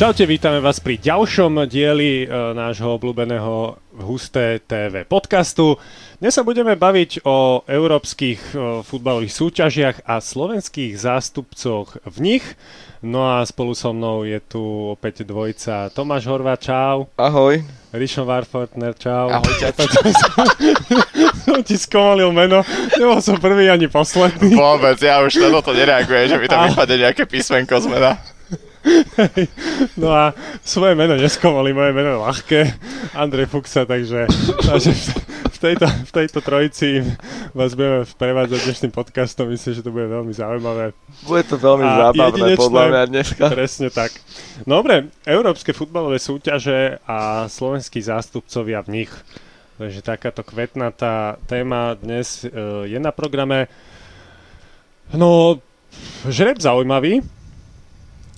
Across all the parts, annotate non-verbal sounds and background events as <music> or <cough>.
Čaute, vítame vás pri ďalšom dieli e, nášho obľúbeného Husté TV podcastu. Dnes sa budeme baviť o európskych e, futbalových súťažiach a slovenských zástupcoch v nich. No a spolu so mnou je tu opäť dvojica Tomáš Horva, čau. Ahoj. Rišo Warfortner, čau. Ahojte. <laughs> som ti skomalil meno, nebol som prvý ani posledný. Vôbec, ja už na toto nereagujem, že mi tam vypadne nejaké písmenko zmena. <laughs> No a svoje meno neskomali, moje meno je ľahké, Andrej Fuxa, takže, takže v, tejto, v tejto trojici vás budeme prevádzať dnešným podcastom, myslím, že to bude veľmi zaujímavé. Bude to veľmi a zábavné, podľa mňa dneska. Presne tak. Dobre, európske futbalové súťaže a slovenskí zástupcovia v nich. Takže takáto kvetnatá téma dnes uh, je na programe. No, žreb zaujímavý,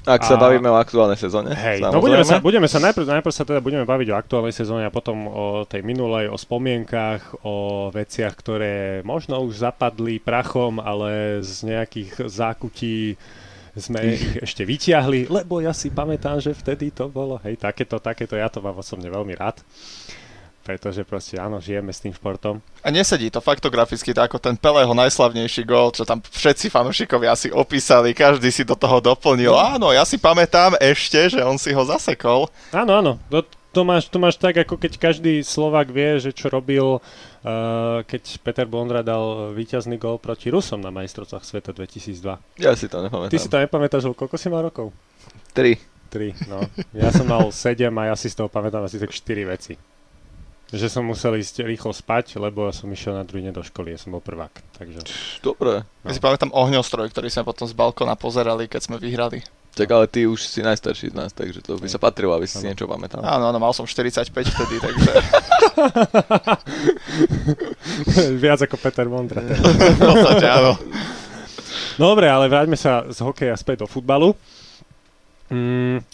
ak sa a... bavíme o aktuálnej sezóne. Hej, no budeme sa, budeme sa najprv, najprv sa teda budeme baviť o aktuálnej sezóne a potom o tej minulej, o spomienkach, o veciach, ktoré možno už zapadli prachom, ale z nejakých zákutí sme ich ešte vyťahli, lebo ja si pamätám, že vtedy to bolo, hej, takéto, takéto, ja to mám osobne veľmi rád pretože proste áno, žijeme s tým športom. A nesedí to faktograficky tak ako ten Pelého najslavnejší gol, čo tam všetci fanúšikovia si opísali, každý si do toho doplnil. Áno, ja si pamätám ešte, že on si ho zasekol. Áno, áno, to, to, máš, to máš tak, ako keď každý Slovak vie, že čo robil, uh, keď Peter Bondra dal víťazný gol proti Rusom na majstrovstvách sveta 2002. Ja si to nepamätám. Ty si to nepamätáš, koľko si mal rokov? Tri. Tri, no. Ja som mal sedem a ja si z toho pamätám asi tak štyri veci že som musel ísť rýchlo spať, lebo som išiel na druhý deň do školy, ja som bol prvák. Takže... Dobre. No. Ja si pamätám ohňostroj, ktorý sme potom z balkona pozerali, keď sme vyhrali. Tak ale ty už si najstarší z nás, takže to by sa patrilo, aby si ano. si niečo pamätal. Áno, áno, mal som 45 vtedy, takže... <laughs> Viac ako Peter Mondra. <laughs> podstate, áno. Dobre, ale vráťme sa z hokeja späť do futbalu. Mm,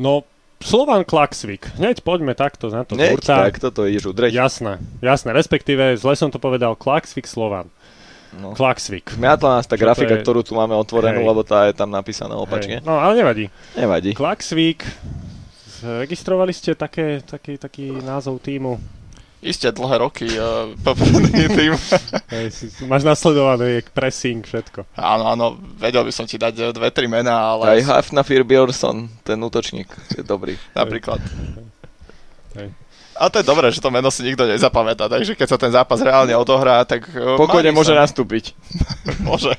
no, Slovan Klaxvik. Hneď poďme takto na to. Hneď takto to ideš udreť. Jasné, jasné. Respektíve, zle som to povedal, Klaxvik Slovan. No. Klaxvik. Miatla nás tá Čo grafika, je... ktorú tu máme otvorenú, Hej. lebo tá je tam napísaná opačne. Hej. No, ale nevadí. Nevadí. Klaxvik. Registrovali ste také, taký, taký názov týmu? Isté dlhé roky uh, popredný tým. <laughs> Máš nasledovaný pressing, všetko. Áno, áno, vedel by som ti dať eh, dve, tri mená, ale... Aj Hafnafir Björnsson, ten útočník, je dobrý. Napríklad. Hej. A to je dobré, že to meno si nikto nezapamätá, takže keď sa ten zápas reálne odohrá, tak... Eh, Pokojne môže sa... nastúpiť. <laughs> môže,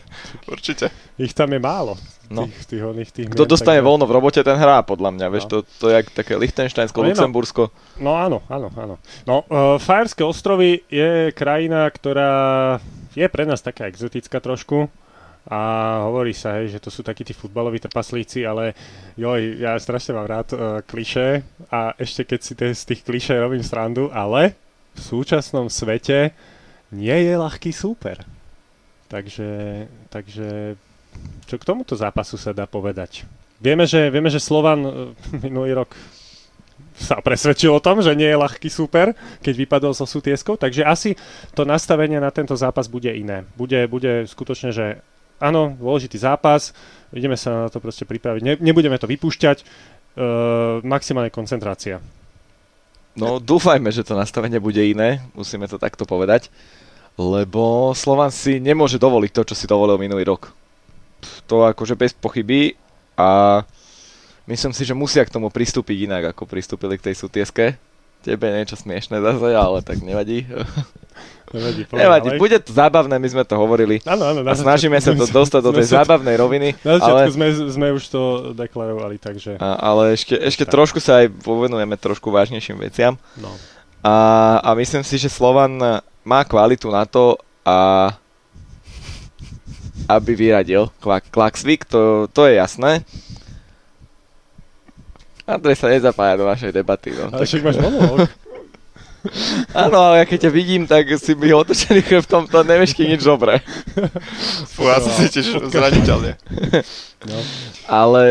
určite. Ich tam je málo. No. Tých, tých, tých, tých Kto dostane tak... voľno v robote, ten hrá, podľa mňa. No. Vieš, to, to je také Lichtensteinsko, no, Luxembursko. No áno, áno, áno. No, uh, Fajerské ostrovy je krajina, ktorá je pre nás taká exotická trošku a hovorí sa, hej, že to sú takí tí futbaloví trpaslíci, ale joj, ja strašne mám rád uh, kliše a ešte keď si te, z tých kliše robím srandu, ale v súčasnom svete nie je ľahký súper. Takže, takže čo k tomuto zápasu sa dá povedať? Vieme, že, vieme, že Slovan e, minulý rok sa presvedčil o tom, že nie je ľahký super, keď vypadol so Sutieskou, takže asi to nastavenie na tento zápas bude iné. Bude, bude skutočne, že áno, dôležitý zápas, ideme sa na to proste pripraviť, ne, nebudeme to vypúšťať, uh, maximálne koncentrácia. No dúfajme, že to nastavenie bude iné, musíme to takto povedať, lebo Slovan si nemôže dovoliť to, čo si dovolil minulý rok. To akože bez pochyby a myslím si, že musia k tomu pristúpiť inak, ako pristúpili k tej sutieske. Tebe niečo smiešné zase, ale tak nevadí. Nevadí, Nevadí, bude to zábavné, my sme to hovorili. Áno, áno, a snažíme sa to dostať do tej zábavnej roviny. Na začiatku ale... sme, sme už to deklarovali, takže... A, ale ešte, ešte trošku sa aj povenujeme trošku vážnejším veciam. No. A, a myslím si, že Slovan má kvalitu na to a aby vyradil Klaxvik, to, to je jasné. Andrej sa nezapája do našej debaty. No. Ale však máš monológ. <laughs> Áno, ale ja keď ťa vidím, tak si by otočený chrbtom, to nevieš nič dobré. Fú, ja sa cítiš zraniteľne. No. Ale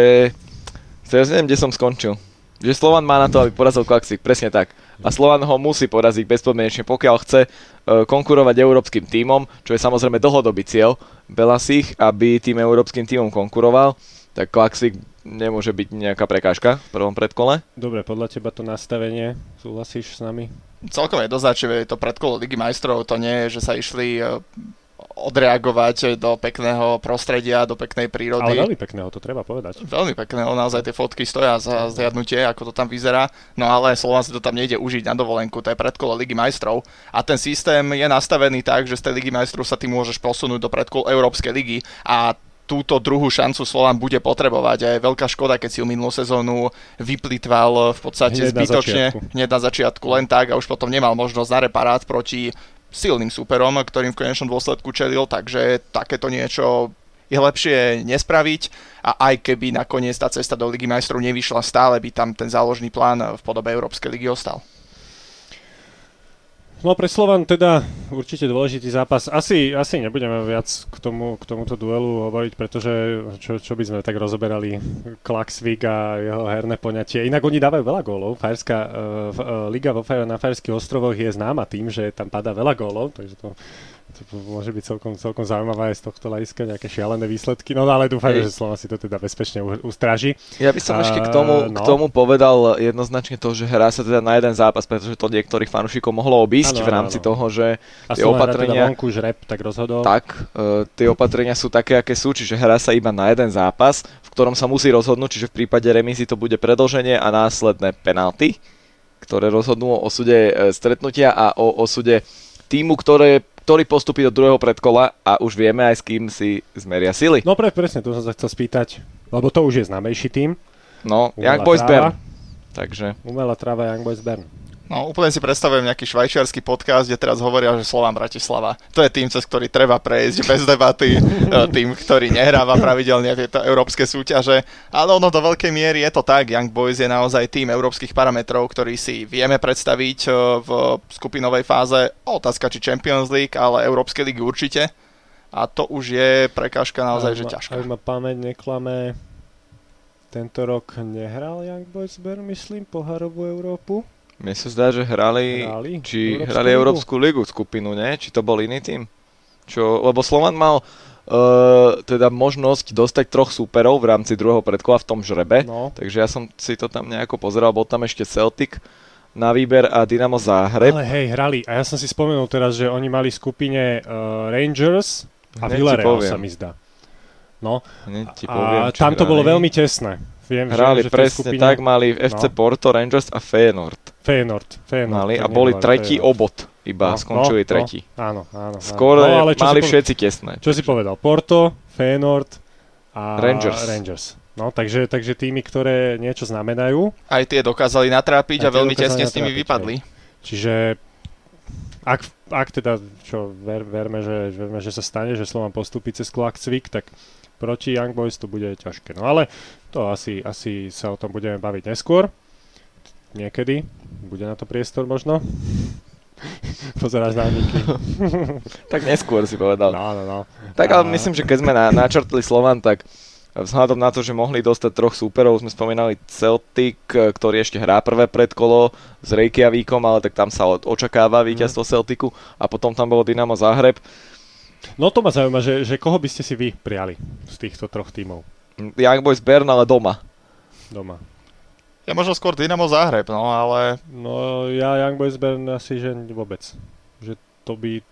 ja neviem, kde som skončil. Že Slovan má na to, aby porazil Klaxvik, presne tak. A Slovan ho musí poraziť bezpodmienečne, pokiaľ chce uh, konkurovať európskym tímom, čo je samozrejme dlhodobý cieľ Belasich, aby tým európskym tímom konkuroval, tak Klaxvik nemôže byť nejaká prekážka v prvom predkole. Dobre, podľa teba to nastavenie, súhlasíš s nami? Celkom je dosť, je to predkolo Ligy majstrov, to nie je, že sa išli e, odreagovať do pekného prostredia, do peknej prírody. Ale veľmi pekného, to treba povedať. Veľmi pekného, naozaj tie fotky stoja za zjadnutie, ako to tam vyzerá. No ale Slovan si to tam nejde užiť na dovolenku, to je predkolo Ligy majstrov. A ten systém je nastavený tak, že z tej Ligy majstrov sa ty môžeš posunúť do predkol Európskej ligy a túto druhú šancu Slovan bude potrebovať. A je veľká škoda, keď si ju minulú sezónu vyplitval v podstate hneď zbytočne, na hneď na začiatku len tak a už potom nemal možnosť na reparát proti silným súperom, ktorým v konečnom dôsledku čelil, takže takéto niečo je lepšie nespraviť. A aj keby nakoniec tá cesta do Ligy majstrov nevyšla, stále by tam ten záložný plán v podobe Európskej ligy ostal. No pre Slovan teda určite dôležitý zápas. Asi, asi nebudeme viac k, tomu, k tomuto duelu hovoriť, pretože čo, čo by sme tak rozoberali Klaxvik a jeho herné poňatie. Inak oni dávajú veľa gólov. Fajerská uh, uh, liga vo, na Fajerských ostrovoch je známa tým, že tam padá veľa gólov, takže to to môže byť celkom, celkom zaujímavé aj z tohto hľadiska, nejaké šialené výsledky, no ale dúfam, že Slovan si to teda bezpečne ustráži. Ja by som uh, ešte k tomu, no. k tomu povedal jednoznačne to, že hrá sa teda na jeden zápas, pretože to niektorých fanúšikov mohlo obísť ano, v rámci ano. toho, že A tie opatrenia... A vonku žreb, tak rozhodol. Tak, uh, tie opatrenia sú také, aké sú, čiže hrá sa iba na jeden zápas, v ktorom sa musí rozhodnúť, čiže v prípade remízy to bude predlženie a následné penalty, ktoré rozhodnú o osude e, stretnutia a o osude týmu, ktoré ktorý postupí do druhého predkola a už vieme aj s kým si zmeria sily. No pre, presne, to som sa chcel spýtať, lebo to už je známejší tým. No, Young Boys Bern. Takže. Umelá tráva Young Boys Bern. No, úplne si predstavujem nejaký švajčiarsky podcast, kde teraz hovoria, že Slován Bratislava. To je tým, cez ktorý treba prejsť bez debaty, e, tým, ktorý nehráva pravidelne tieto európske súťaže. Ale ono do veľkej miery je to tak. Young Boys je naozaj tým európskych parametrov, ktorý si vieme predstaviť e, v skupinovej fáze. Otázka, či Champions League, ale Európske ligy určite. A to už je prekážka naozaj, že ťažká. Ak ma pamäť neklame, tento rok nehral Young Boys Bern, myslím, poharovú Európu. Mne sa zdá, že hrali, hrali? či Európsku hrali ligu? Európsku ligu skupinu, ne? Či to bol iný tým? Čo, lebo Slovan mal uh, teda možnosť dostať troch súperov v rámci druhého predkola v tom žrebe, no. takže ja som si to tam nejako pozeral, bol tam ešte Celtic na výber a Dynamo Záhreb. Ale hej, hrali. A ja som si spomenul teraz, že oni mali skupine uh, Rangers a Villarreal sa mi zdá. No. ti poviem, a tam to bolo veľmi tesné. Viem, hrali že, že presne skupine... tak, mali FC no. Porto, Rangers a Feyenoord. Feyenoord, Feyenoord. Mali a boli tretí Feyenoord. obod, iba no, skončili no, tretí. No, áno, áno. Skôr no, ale mali všetci tesné. Čo si povedal? Porto, Feyenoord a Rangers. Rangers. No, takže, takže týmy, ktoré niečo znamenajú. Aj tie dokázali natrápiť a veľmi tesne s nimi vypadli. Čiže ak, ak teda, čo ver, verme, že, verme, že sa stane, že Slovan postupí cez Klakcvik, tak proti Young Boys to bude ťažké. No ale to asi, asi sa o tom budeme baviť neskôr. Niekedy. Bude na to priestor možno. <laughs> Pozeráš na <laughs> tak neskôr si povedal. No, no, no. Tak ale a... myslím, že keď sme na, načrtli Slovan, tak vzhľadom na to, že mohli dostať troch súperov, sme spomínali Celtic, ktorý ešte hrá prvé predkolo s Reykjavíkom, ale tak tam sa očakáva víťazstvo mm. Celticu a potom tam bolo Dynamo Záhreb. No to ma zaujíma, že, že koho by ste si vy prijali z týchto troch tímov? Young Boys Bern, ale doma. Doma. Ja možno skôr Dynamo Záhreb, no ale... No ja Young Boys Bern asi, že vôbec. Že to by...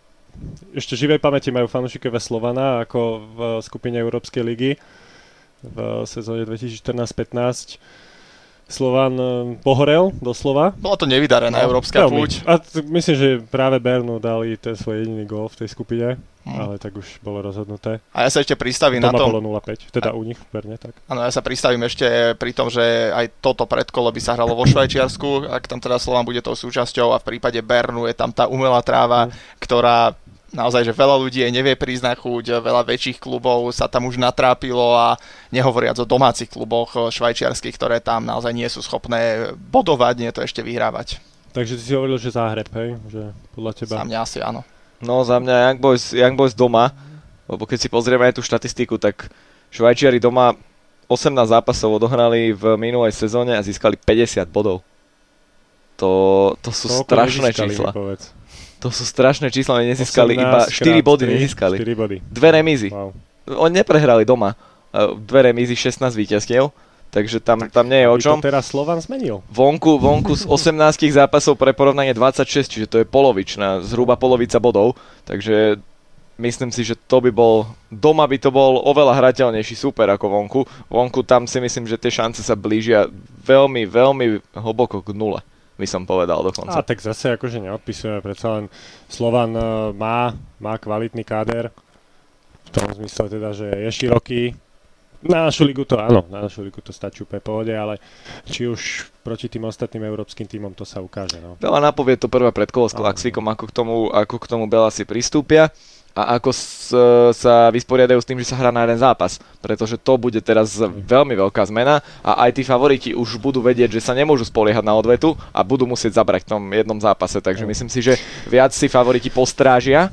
Ešte živej pamäti majú fanúšikové Slovana ako v skupine Európskej ligy v sezóne 2014-15 Slovan eh, pohorel, doslova. Bolo to nevydarená no, európska veľmi. púť. A t- myslím, že práve Bernu dali ten svoj jediný gól v tej skupine, hmm. ale tak už bolo rozhodnuté. A ja sa ešte pristavím na tom... bolo 0-5, teda a... u nich v Berne, tak. Áno, ja sa pristavím ešte pri tom, že aj toto predkolo by sa hralo vo Švajčiarsku, ak tam teda Slovan bude tou súčasťou a v prípade Bernu je tam tá umelá tráva, hmm. ktorá naozaj, že veľa ľudí aj nevie prísť na chuť, veľa väčších klubov sa tam už natrápilo a nehovoriac o domácich kluboch švajčiarských, ktoré tam naozaj nie sú schopné bodovať, nie to ešte vyhrávať. Takže ty si hovoril, že záhreb, hej? Že podľa teba. Za mňa asi áno. No za mňa Young Boys, Young Boys doma, lebo keď si pozrieme aj tú štatistiku, tak Švajčiari doma 18 zápasov odohrali v minulej sezóne a získali 50 bodov. To, to sú Koľko strašné čísla. To sú strašné čísla, oni nezískali iba 4 body, 3, nezískali. 4 body. Dve remízy. Wow. Oni neprehrali doma. Dve remízy, 16 víťazstiev. Takže tam, tam nie je o čom. To teraz Slovan zmenil. Vonku, vonku z 18 zápasov pre porovnanie 26, čiže to je polovičná, zhruba polovica bodov, takže myslím si, že to by bol, doma by to bol oveľa hrateľnejší super ako vonku. Vonku tam si myslím, že tie šance sa blížia veľmi, veľmi hlboko k nule by som povedal dokonca. A tak zase akože neodpisujeme, predsa len Slovan uh, má, má kvalitný káder, v tom zmysle teda, že je široký. Na našu ligu to áno, na našu ligu to stačí úplne pohode, ale či už proti tým ostatným európskym týmom to sa ukáže. No. Veľa napovie to prvé predkolo s Klaxvikom, ako k tomu, ako k tomu Bela si pristúpia a ako s, sa vysporiadajú s tým, že sa hrá na jeden zápas. Pretože to bude teraz veľmi veľká zmena a aj tí favoriti už budú vedieť, že sa nemôžu spoliehať na odvetu a budú musieť zabrať v tom jednom zápase. Takže myslím si, že viac si favoriti postrážia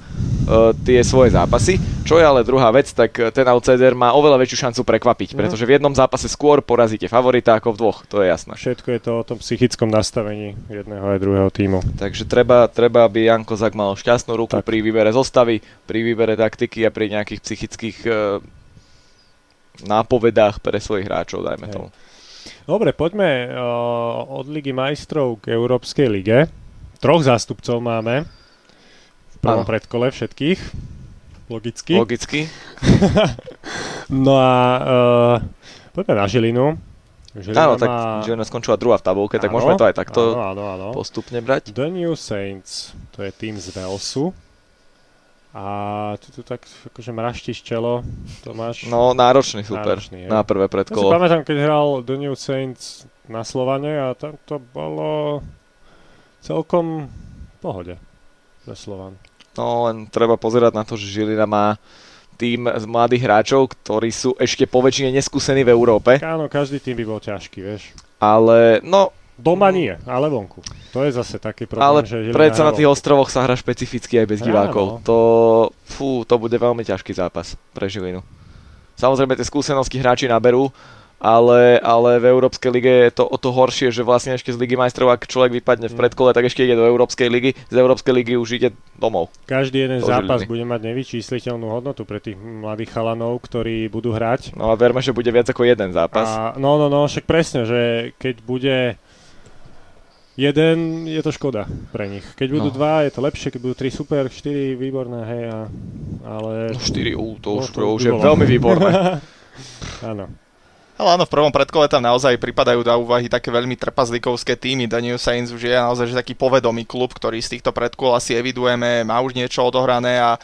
tie svoje zápasy. Čo je ale druhá vec, tak ten outsider má oveľa väčšiu šancu prekvapiť, mhm. pretože v jednom zápase skôr porazíte favorita ako v dvoch, to je jasné. Všetko je to o tom psychickom nastavení jedného aj druhého týmu. Takže treba, treba aby Janko Zak mal šťastnú ruku tak. pri výbere zostavy, pri výbere taktiky a pri nejakých psychických e, nápovedách pre svojich hráčov, dajme Hej. tomu. Dobre, poďme uh, od Ligy majstrov k Európskej lige. Troch zástupcov máme prvom ano. predkole všetkých. Logicky. Logicky. <laughs> no a uh, poďme na Žilinu. Žilina áno, má... tak Žilina skončila druhá v tabulke, áno, tak môžeme to aj takto áno, áno, áno. postupne brať. The New Saints, to je tým z Velsu. A ty tu tak akože mraštíš čelo, Tomáš. No, náročný super, náročný, na prvé predkolo. Ja si pamätám, keď hral The New Saints na Slovane a tam to bolo celkom v pohode pre Slovan. No, len treba pozerať na to, že Žilina má tým z mladých hráčov, ktorí sú ešte poväčšine neskúsení v Európe. Áno, každý tým by bol ťažký, vieš. Ale, no, Doma nie, ale vonku. To je zase taký problém, ale že predsa na tých ostrovoch sa hra špecificky aj bez divákov. To, fú, to bude veľmi ťažký zápas pre Žilinu. Samozrejme, tie skúsenosti hráči naberú, ale, ale v Európskej lige je to o to horšie, že vlastne ešte z Ligy majstrov, ak človek vypadne v mm. predkole, tak ešte ide do Európskej ligy, z Európskej ligy už ide domov. Každý jeden zápas Žiliny. bude mať nevyčísliteľnú hodnotu pre tých mladých chalanov, ktorí budú hrať. No a verme, že bude viac ako jeden zápas. A, no, no, no, však presne, že keď bude jeden, je to škoda pre nich. Keď budú no. dva, je to lepšie, keď budú tri super, štyri výborné, hej, a, ale... No štyri, ú, to, no, už, to, už je veľmi výborné. <laughs> Áno. Ale áno, v prvom predkole tam naozaj pripadajú do úvahy také veľmi trpazlikovské týmy. New Saints už je naozaj že taký povedomý klub, ktorý z týchto predkol asi evidujeme, má už niečo odohrané a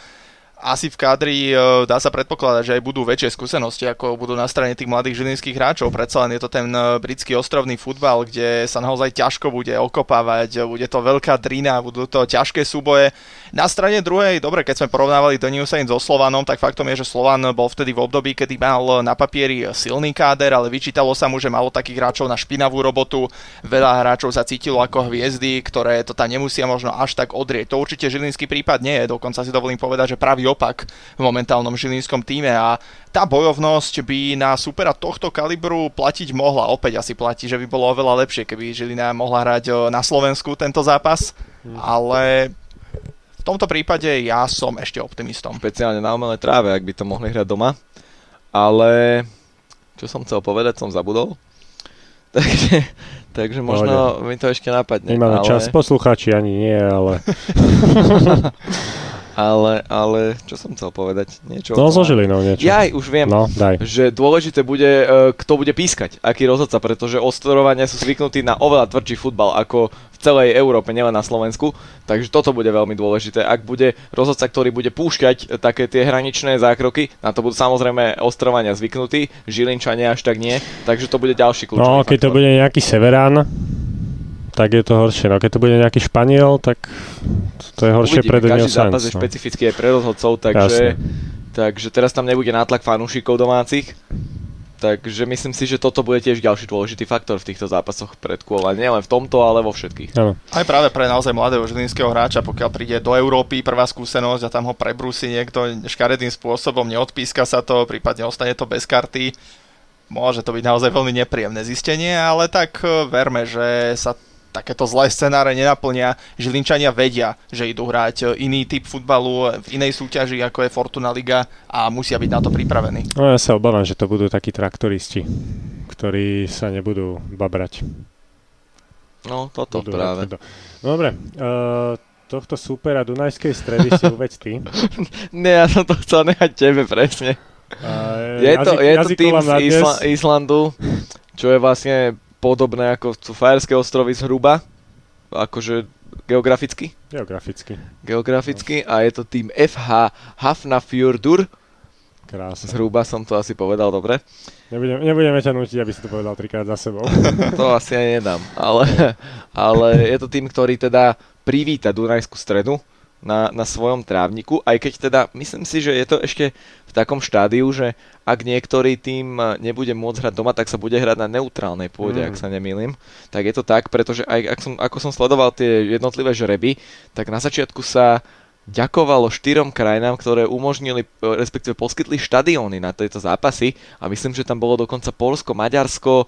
asi v kádri e, dá sa predpokladať, že aj budú väčšie skúsenosti, ako budú na strane tých mladých žilinských hráčov. Predsa len je to ten e, britský ostrovný futbal, kde sa naozaj ťažko bude okopávať, bude to veľká drina, budú to ťažké súboje. Na strane druhej, dobre, keď sme porovnávali New Saints so Slovanom, tak faktom je, že Slovan bol vtedy v období, kedy mal na papieri silný káder, ale vyčítalo sa mu, že malo takých hráčov na špinavú robotu. Veľa hráčov sa cítilo ako hviezdy, ktoré to tam nemusia možno až tak odrieť. To určite žilinský prípad nie je, dokonca si dovolím povedať, že pravý opak v momentálnom žilinskom týme a tá bojovnosť by na supera tohto kalibru platiť mohla. Opäť asi platí, že by bolo oveľa lepšie, keby Žilina mohla hrať na Slovensku tento zápas, hmm. ale v tomto prípade ja som ešte optimistom. Špeciálne na umelé tráve, ak by to mohli hrať doma. Ale čo som chcel povedať, som zabudol. <laughs> Takže, takže možno Pohode. mi to ešte napadne. Nemáme ale... čas, poslucháči ani nie, ale... <laughs> Ale, ale čo som chcel povedať? Niečo no, so Žilinou niečo. Ja už viem, no, daj. že dôležité bude, e, kto bude pískať, aký rozhodca, pretože ostrovania sú zvyknutí na oveľa tvrdší futbal ako v celej Európe, nielen na Slovensku. Takže toto bude veľmi dôležité. Ak bude rozhodca, ktorý bude púšťať také tie hraničné zákroky, na to budú samozrejme ostrovania zvyknutí, Žilinčania až tak nie, takže to bude ďalší kľúčový No, keď faktor. to bude nejaký Severán, tak je to horšie. No keď to bude nejaký Španiel, tak to je horšie Uvidíme, pre Daniel Každý zápas je no. špecificky aj pre rozhodcov, takže, takže teraz tam nebude nátlak fanúšikov domácich. Takže myslím si, že toto bude tiež ďalší dôležitý faktor v týchto zápasoch pred kôla. Nielen v tomto, ale vo všetkých. Ano. Aj práve pre naozaj mladého žilinského hráča, pokiaľ príde do Európy, prvá skúsenosť a tam ho prebrúsi niekto škaredým spôsobom, neodpíska sa to, prípadne ostane to bez karty. Môže to byť naozaj veľmi nepríjemné zistenie, ale tak eh, verme, že sa takéto zlé scenáre nenaplnia. Žilinčania vedia, že idú hrať iný typ futbalu v inej súťaži, ako je Fortuna Liga a musia byť na to pripravení. No ja sa obávam, že to budú takí traktoristi. ktorí sa nebudú babrať. No, toto budú práve. Dobre, uh, tohto supera Dunajskej stredy si uveď ty. <laughs> ne, ja som to chcel nechať tebe presne. Uh, je, to, je to tým z Isla- Islandu, čo je vlastne podobné ako sú Fajerské ostrovy zhruba, akože geograficky. Geograficky. Geograficky a je to tým FH Hafnafjordur. Krásne. Zhruba som to asi povedal dobre. Nebudem, nebudeme ťa nutiť, aby si to povedal trikrát za sebou. <laughs> to asi aj nedám, ale, ale je to tým, ktorý teda privíta Dunajskú stredu na, na svojom trávniku, aj keď teda myslím si, že je to ešte v takom štádiu, že ak niektorý tým nebude môcť hrať doma, tak sa bude hrať na neutrálnej pôde, mm. ak sa nemýlim. Tak je to tak, pretože aj ak som, ako som sledoval tie jednotlivé žreby, tak na začiatku sa ďakovalo štyrom krajinám, ktoré umožnili, respektíve poskytli štadióny na tieto zápasy a myslím, že tam bolo dokonca Polsko, Maďarsko,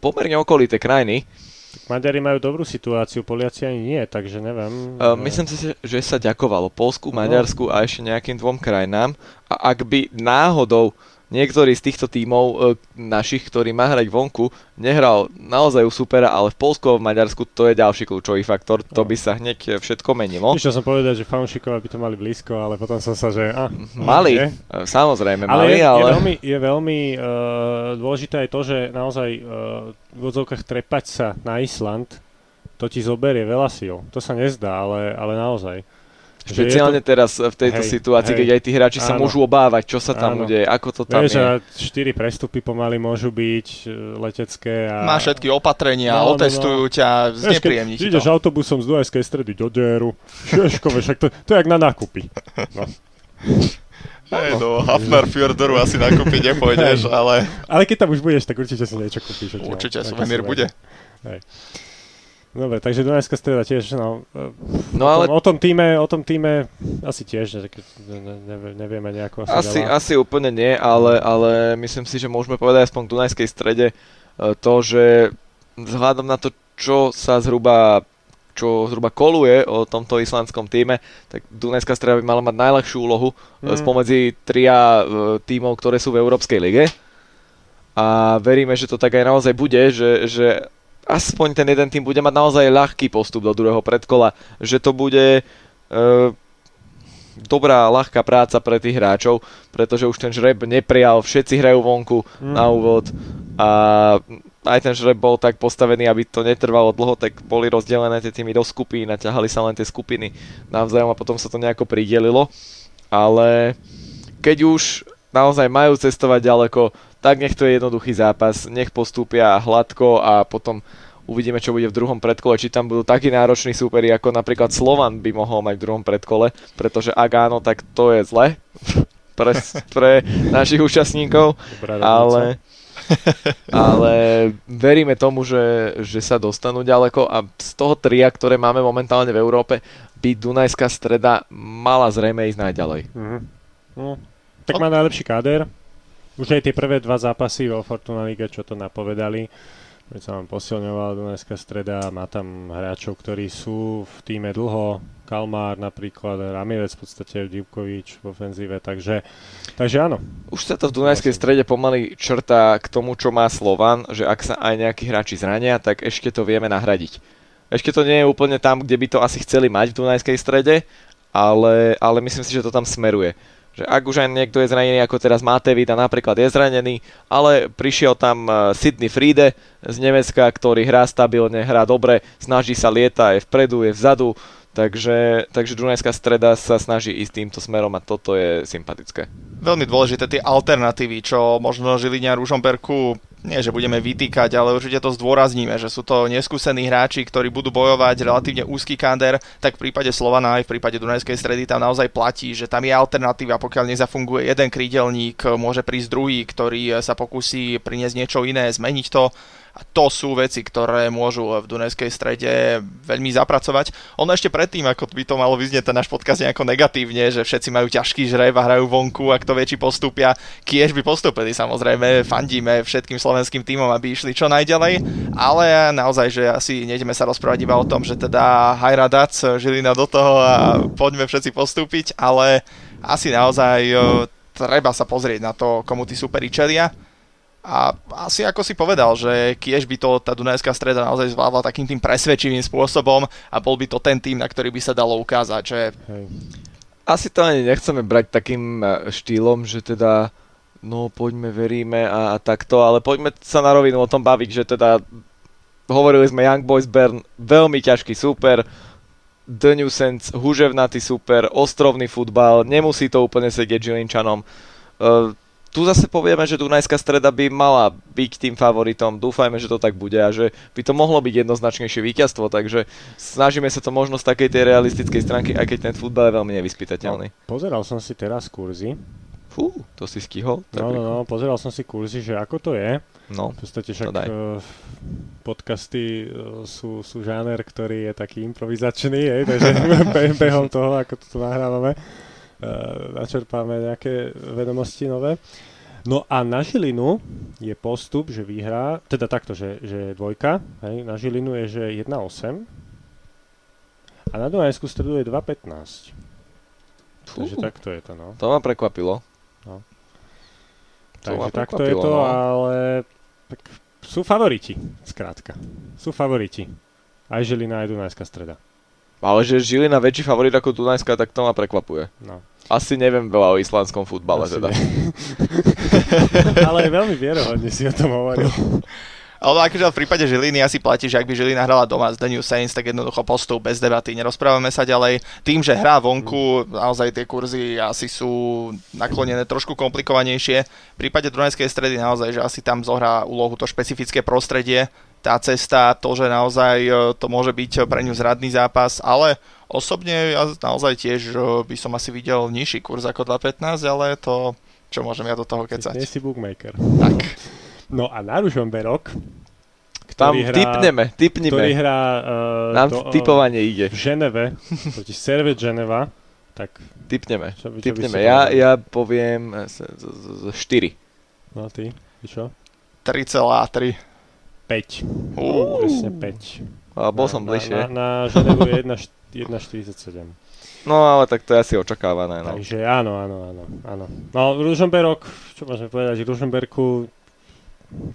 pomerne okolité krajiny, tak Maďari majú dobrú situáciu, Poliaci ani nie, takže neviem. Uh, myslím si, že sa ďakovalo Polsku, no. Maďarsku a ešte nejakým dvom krajinám. A ak by náhodou niektorý z týchto tímov e, našich, ktorý má hrať vonku, nehral naozaj u supera, ale v Polsku a v Maďarsku to je ďalší kľúčový faktor, to no. by sa hneď všetko menilo. Ešte som povedať, že fanúšikov by to mali blízko, ale potom som sa, že... Ah, mali, nie. samozrejme ale mali, je, ale... Je veľmi, je veľmi uh, dôležité aj to, že naozaj uh, v odzovkách trepať sa na Island, to ti zoberie veľa síl. To sa nezdá, ale, ale naozaj. Špeciálne to... teraz v tejto hej, situácii, hej, keď aj tí hráči áno, sa môžu obávať, čo sa tam áno. udeje, ako to tam Vieš, je. štyri prestupy pomaly môžu byť e, letecké. A... Má všetky opatrenia, no, otestujú no, no. ťa, znepríjemní ti to. Ideš autobusom z Dunajskej stredy do Deru, Šeškové, však to, to je jak na nákupy. No. <laughs> Hej, do Hafnar Fjordoru asi nakúpiť nepôjdeš, ale... Ale keď tam už budeš, tak určite si niečo kúpiš. Určite, suvenír bude. Hej. Dobre, takže Dunajská streda tiež, no, no ale... o, tom, týme, o tom týme asi tiež, ne, ne, nevieme nejako. Asi, asi úplne nie, ale, ale myslím si, že môžeme povedať aspoň v Dunajskej strede e, to, že vzhľadom na to, čo sa zhruba čo zhruba koluje o tomto islandskom týme, tak Dunajská streda by mala mať najľahšiu úlohu mm. spomedzi tria e, tímov, ktoré sú v Európskej lige. A veríme, že to tak aj naozaj bude, že, že aspoň ten jeden tým bude mať naozaj ľahký postup do druhého predkola, že to bude e, dobrá, ľahká práca pre tých hráčov, pretože už ten žreb neprijal, všetci hrajú vonku mm. na úvod a aj ten žreb bol tak postavený, aby to netrvalo dlho, tak boli rozdelené tie týmy do skupín a ťahali sa len tie skupiny navzájom a potom sa to nejako pridelilo. Ale keď už naozaj majú cestovať ďaleko, tak nech to je jednoduchý zápas, nech postúpia hladko a potom uvidíme, čo bude v druhom predkole, či tam budú takí nároční súperi, ako napríklad Slovan by mohol mať v druhom predkole, pretože ak áno, tak to je zle <laughs> pre, pre našich účastníkov, ale, ale veríme tomu, že, že sa dostanú ďaleko a z toho tria, ktoré máme momentálne v Európe, by Dunajská streda mala zrejme ísť najďalej. Mm-hmm. No, tak má najlepší káder, už aj tie prvé dva zápasy vo Fortuna Liga, čo to napovedali, keď sa vám posilňovala Dunajská streda, má tam hráčov, ktorí sú v týme dlho, Kalmár napríklad, Ramirec v podstate, Divkovič v ofenzíve, takže, takže áno. Už sa to v Dunajskej strede pomaly črta k tomu, čo má Slovan, že ak sa aj nejakí hráči zrania, tak ešte to vieme nahradiť. Ešte to nie je úplne tam, kde by to asi chceli mať v Dunajskej strede, ale, ale myslím si, že to tam smeruje že ak už aj niekto je zranený, ako teraz Matevita napríklad je zranený, ale prišiel tam e, Sidney Friede z Nemecka, ktorý hrá stabilne, hrá dobre, snaží sa lieta, je vpredu, je vzadu, takže, takže Dunajská streda sa snaží ísť týmto smerom a toto je sympatické. Veľmi dôležité tie alternatívy, čo možno Žilinia Ružomberku nie, že budeme vytýkať, ale určite to zdôrazníme, že sú to neskúsení hráči, ktorí budú bojovať relatívne úzky káder, tak v prípade Slovana aj v prípade Dunajskej stredy tam naozaj platí, že tam je alternatíva, pokiaľ nezafunguje jeden krídelník, môže prísť druhý, ktorý sa pokusí priniesť niečo iné, zmeniť to a to sú veci, ktoré môžu v Dunajskej strede veľmi zapracovať. Ono ešte predtým, ako by to malo vyznieť ten náš podcast nejako negatívne, že všetci majú ťažký žreb a hrajú vonku a kto vie, či postúpia. Kiež by postúpili, samozrejme, fandíme všetkým slovenským týmom, aby išli čo najďalej, ale naozaj, že asi nejdeme sa rozprávať iba o tom, že teda Hajradac, Žilina do toho a poďme všetci postúpiť, ale asi naozaj treba sa pozrieť na to, komu tí superi čelia A asi ako si povedal, že kiež by to tá Dunajská streda naozaj zvládla takým tým presvedčivým spôsobom a bol by to ten tým, na ktorý by sa dalo ukázať, že... Asi to ani nechceme brať takým e, štýlom, že teda no poďme, veríme a, a takto, ale poďme sa na rovinu o tom baviť, že teda hovorili sme Young Boys Bern, veľmi ťažký super, The New Sense, huževnatý super, ostrovný futbal, nemusí to úplne sedieť Žilinčanom. Uh, tu zase povieme, že Dunajská streda by mala byť tým favoritom. Dúfajme, že to tak bude a že by to mohlo byť jednoznačnejšie víťazstvo, takže snažíme sa to možno z takej tej realistickej stránky, aj keď ten futbal je veľmi nevyspytateľný. No, pozeral som si teraz kurzy. Fú, to si skihol. No, no, no, pozeral som si kurzy, že ako to je. No, v podstate však uh, podcasty uh, sú, sú žáner, ktorý je taký improvizačný, je, takže <laughs> behom toho, ako to nahrávame Eh, načerpáme nejaké vedomosti nové. No a na Žilinu je postup, že vyhrá, teda takto, že, že dvojka, hej, na Žilinu je, že 1,8 a na Dunajskú stredu je 2,15. Takže takto je to, no. To ma prekvapilo. No. Takže takto je to, no. ale tak sú favoriti, skrátka. Sú favoriti. Aj Žilina, aj Dunajská streda. Ale že Žilina väčší favorit ako Dunajská, tak to ma prekvapuje. No. Asi neviem veľa o islandskom futbale Asi teda. <laughs> Ale veľmi vierohodne si o tom hovoril. Ale akože v prípade Žiliny asi platí, že ak by Žilina hrala doma s The New Saints, tak jednoducho postup bez debaty. Nerozprávame sa ďalej. Tým, že hrá vonku, naozaj tie kurzy asi sú naklonené trošku komplikovanejšie. V prípade Dunajskej stredy naozaj, že asi tam zohrá úlohu to špecifické prostredie, tá cesta, to, že naozaj e, to môže byť pre ňu zradný zápas, ale osobne ja naozaj tiež e, by som asi videl nižší kurz ako 2.15, ale to, čo môžem ja do toho kecať. Nie si bookmaker. Tak. No a na Ružomberok, tam hrá, typneme, typneme. Ktorý hrá uh, Nám to, typovanie ide. V Ženeve, proti Servet Ženeva, tak... Typneme, čo by, čo typneme. By ja, ja poviem 4. No ty, ty čo? 3,3. 5. Uh. Presne 5. A bol som bližšie. Na, na, na Ženevu je 1,47. No ale tak to je asi očakávané. No. Takže áno, áno, áno. áno. No Ružomberok, čo môžeme povedať, Ružomberku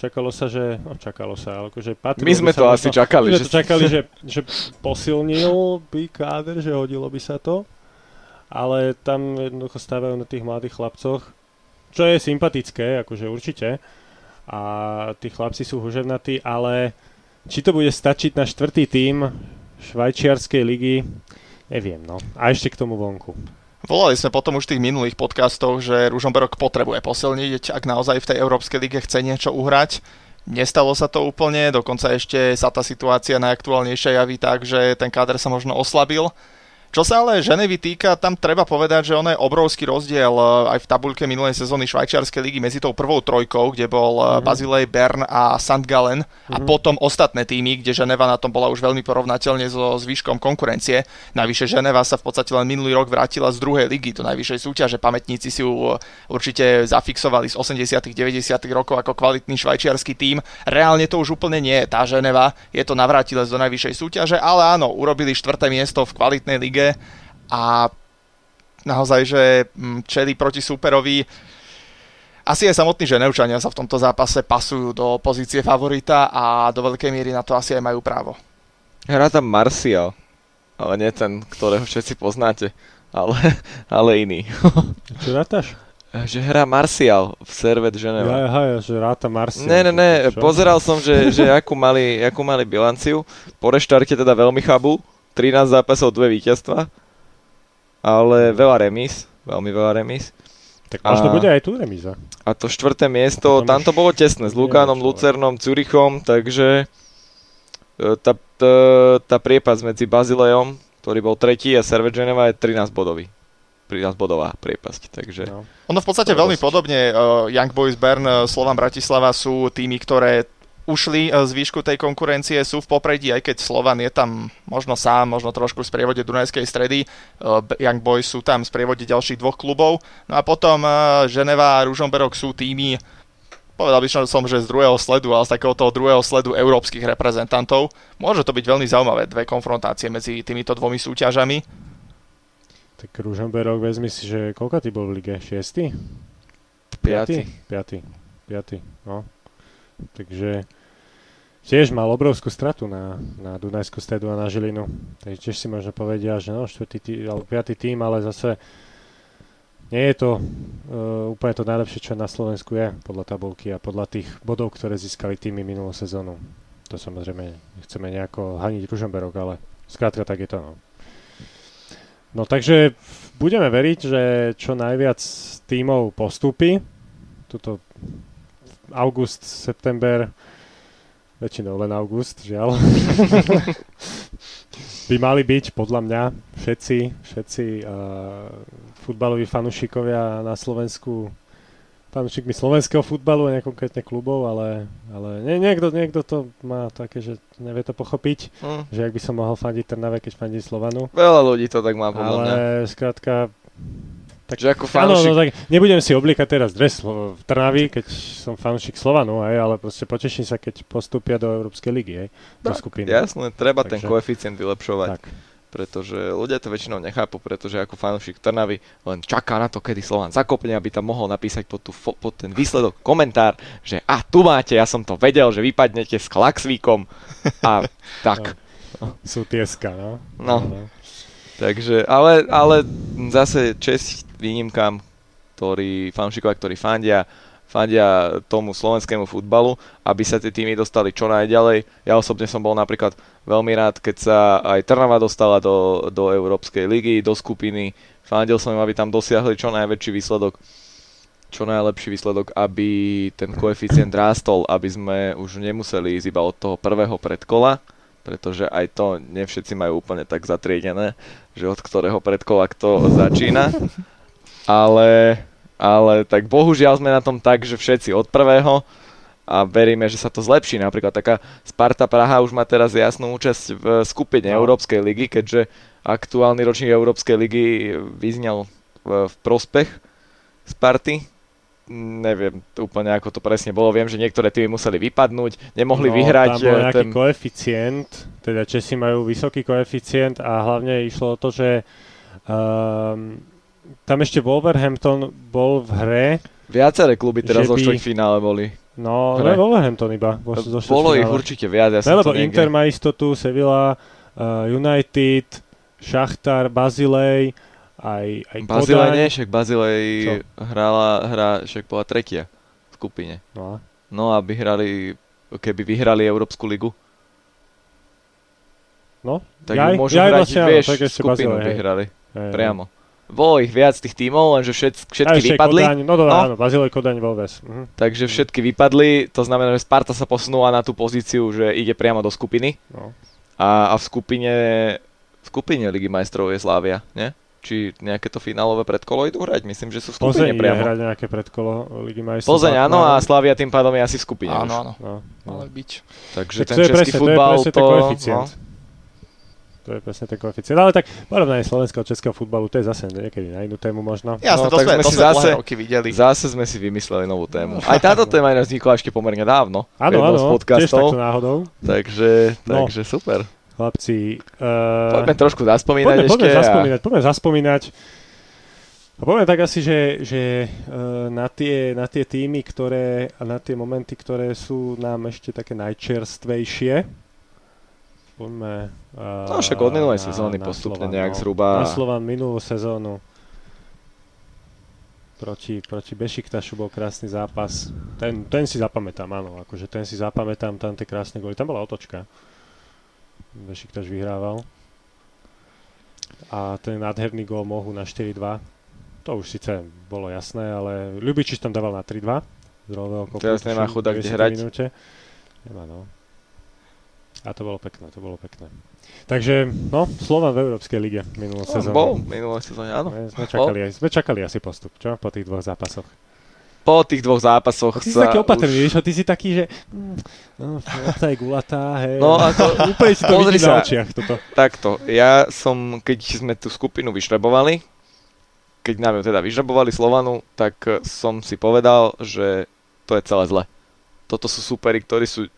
čakalo sa, že... No, čakalo sa, ale akože patrilo My sme to asi čakali. My sme to čakali, že, že posilnil by káder, že hodilo by sa to. Ale tam jednoducho stávajú na tých mladých chlapcoch, čo je sympatické, akože určite a tí chlapci sú huževnatí, ale či to bude stačiť na štvrtý tím švajčiarskej ligy, neviem, no. A ešte k tomu vonku. Volali sme potom už v tých minulých podcastoch, že Ružomberok potrebuje posilniť, ak naozaj v tej Európskej lige chce niečo uhrať. Nestalo sa to úplne, dokonca ešte sa tá situácia najaktuálnejšia javí tak, že ten káder sa možno oslabil. Čo sa ale Ženevy týka, tam treba povedať, že ono je obrovský rozdiel eh, aj v tabuľke minulej sezóny švajčiarskej ligy medzi tou prvou trojkou, kde bol mm-hmm. Bazilej, Bern a St. Gallen mm-hmm. a mhm. potom ostatné týmy, kde Ženeva na tom bola už veľmi porovnateľne so zvyškom konkurencie. Navyše Ženeva sa v podstate len minulý rok vrátila z druhej ligy do najvyššej súťaže. Pamätníci si ju eh, určite zafixovali z 80 90 rokov ako kvalitný švajčiarsky tím. Reálne to už úplne nie je tá Ženeva, je to navrátilec do najvyššej súťaže, ale áno, urobili štvrté miesto v kvalitnej lige lige a naozaj, že mm, čeli proti superovi asi aj samotní Ženevčania sa v tomto zápase pasujú do pozície favorita a do veľkej miery na to asi aj majú právo. Hrá tam Marcial, ale nie ten, ktorého všetci poznáte, ale, <laughs> ale iný. <laughs> Čo rátaš? Že hrá Marcial v Servet Ženeva. Ja, ja, ja, že ráta Marcial. Ne, ne, ne, pozeral som, že, že <laughs> akú, mali, akú mali bilanciu. Po reštarte teda veľmi chabú, 13 zápasov, dve víťazstva, ale veľa remis, veľmi veľa remis. Tak možno a, bude aj tu remíza. A to štvrté miesto, tam to bolo tesné, s Lukánom, Lucernom, Curichom, takže e, tá, tá, tá priepas medzi Bazilejom, ktorý bol tretí a Servet Geneva je 13 bodový. 13 bodová priepasť, takže... No. Ono v podstate veľmi podobne, uh, Young Boys Bern, uh, Slovan Bratislava sú tými, ktoré ušli e, z výšku tej konkurencie, sú v popredí, aj keď Slovan je tam možno sám, možno trošku v sprievode Dunajskej stredy, e, Young Boys sú tam v sprievode ďalších dvoch klubov, no a potom e, Ženeva a Ružomberok sú týmy, povedal by som, že z druhého sledu, ale z takého toho druhého sledu európskych reprezentantov. Môže to byť veľmi zaujímavé, dve konfrontácie medzi týmito dvomi súťažami. Tak Ružomberok, vezmi si, že koľko ty bol v lige? Šiestý? Piatý. Piatý. Piatý, no. Takže tiež mal obrovskú stratu na, na Dunajskú stredu a na Žilinu. Takže tiež si možno povedia, že no, štvrtý tý, alebo piatý tým, ale zase nie je to uh, úplne to najlepšie, čo na Slovensku je podľa tabulky a podľa tých bodov, ktoré získali týmy minulú sezónu. To samozrejme nechceme nejako haniť Ružomberok, ale skrátka tak je to. No. no takže budeme veriť, že čo najviac tímov postúpi. Tuto august, september, väčšinou len august, žiaľ. <laughs> by mali byť podľa mňa všetci, všetci uh, futbaloví fanúšikovia na Slovensku fanúšikmi slovenského futbalu, a konkrétne klubov, ale, ale nie, niekto, niekto to má také, že nevie to pochopiť, mm. že ak by som mohol fandiť Trnave, keď fandí Slovanu. Veľa ľudí to tak má podľa ale, mňa. Ale skrátka, tak, že ako fanúšik... Áno, no, tak nebudem si oblikať teraz dres v Trnavi, keď som fanúšik Slovanu, hej, ale proste poteším sa, keď postúpia do Európskej ligy, hej, do skupiny. Jasné, treba Takže, ten koeficient vylepšovať. Tak. Pretože ľudia to väčšinou nechápu, pretože ako fanúšik Trnavy len čaká na to, kedy Slovan zakopne, aby tam mohol napísať pod, tú, pod ten výsledok komentár, že a tu máte, ja som to vedel, že vypadnete s Klaxvíkom a <laughs> tak. No. Sú tieska, no. No. no. Takže, ale, ale zase čest výnimkám, ktorí, fanúšikovia, ktorí fandia, fandia tomu slovenskému futbalu, aby sa tie týmy dostali čo najďalej. Ja osobne som bol napríklad veľmi rád, keď sa aj Trnava dostala do, do Európskej ligy, do skupiny. Fandil som im, aby tam dosiahli čo najväčší výsledok čo najlepší výsledok, aby ten koeficient rástol, aby sme už nemuseli ísť iba od toho prvého predkola, pretože aj to nevšetci majú úplne tak zatriedené, že od ktorého predkola kto začína. Ale, ale tak bohužiaľ sme na tom tak, že všetci od prvého a veríme, že sa to zlepší. Napríklad taká Sparta Praha už má teraz jasnú účasť v skupine no. Európskej ligy, keďže aktuálny ročník Európskej ligy vyznel v, v prospech Sparty, neviem úplne ako to presne bolo. Viem, že niektoré týmy museli vypadnúť, nemohli no, vyhrať. Tam bol eh, nejaký ten... koeficient, teda Česi majú vysoký koeficient a hlavne išlo o to, že um, tam ešte Wolverhampton bol v hre. Viaceré kluby teraz zo finále boli. No, ne Wolverhampton iba. Vo, zo bolo ich určite viac. Ja ne, lebo Inter má istotu, Sevilla, uh, United, Šachtar, Bazilej, aj, aj Bazilej nie, však Bazilej hrala, hra, však bola tretia v skupine. No. no aby hrali, keby vyhrali Európsku ligu. No, tak ja, môžu ja hrať, vlastne, vieš, tak skupinu by hrali. Hej, Priamo. Bolo ich viac tých tímov, lenže všetky, všetky vypadli. Kodaň, no, no, no. áno, Bazilej, Kodaň, Volves. Mhm. Takže všetky vypadli, to znamená, že Sparta sa posunula na tú pozíciu, že ide priamo do skupiny. No. A, a v skupine v skupine Ligy majstrov je Slávia, nie? Či nejaké to finálové predkolo idú hrať. Myslím, že sú v skupine Plzeň priamo. hrať nejaké predkolo Ligy majstrov. Plzeň áno a Slavia tým pádom je asi v skupine. Áno, áno. No, no. Ale byť. Takže tak ten český presne, futbal to... Je to, koeficient. No. To je presne ten koeficient. Ale tak porovnanie slovenského českého futbalu, to je zase niekedy na inú tému možno. Jasne, no, to, sme, sme to si zase, roky videli. Zase sme si vymysleli novú tému. Aj táto téma vznikla ešte pomerne dávno. Áno, áno, tiež takto náhodou. Takže, no. takže super. Chlapci, uh, poďme trošku zaspomínať poďme, ešte. Poďme zaspomínať, a... poďme zaspomínať. A poviem tak asi, že, že uh, na, tie, na tie týmy, ktoré, a na tie momenty, ktoré sú nám ešte také najčerstvejšie, poďme... Uh, no však od minulej sezóny postupne Slovan, nejak no, zhruba. Na Slovan minulú sezónu proti, proti Bešiktašu bol krásny zápas. Ten, ten si zapamätám, áno, akože ten si zapamätám, tam tie krásne goly. Tam bola otočka. Bešiktaš vyhrával. A ten nádherný gól Mohu na 4-2 to už síce bolo jasné, ale Ľubičiš tam dával na 3-2 z kopu. Teraz nemá chuda kde hrať. Minúte. Nemá, no. A to bolo pekné, to bolo pekné. Takže, no, Slovan v Európskej lige minulú no, sezónu. Bol, minulú sezóne, áno. Sme čakali, sme čakali asi postup, čo? Po tých dvoch zápasoch. Po tých dvoch zápasoch a ty si taký opatrný, už... ty si taký, že mm, no, je gulatá, hej. No, ako, <laughs> úplne si to vidí sa, na očiach, toto. Takto, ja som, keď sme tú skupinu vyšrebovali, keď nám ju teda vyžabovali Slovanu, tak som si povedal, že to je celé zle. Toto sú superi, ktorí sú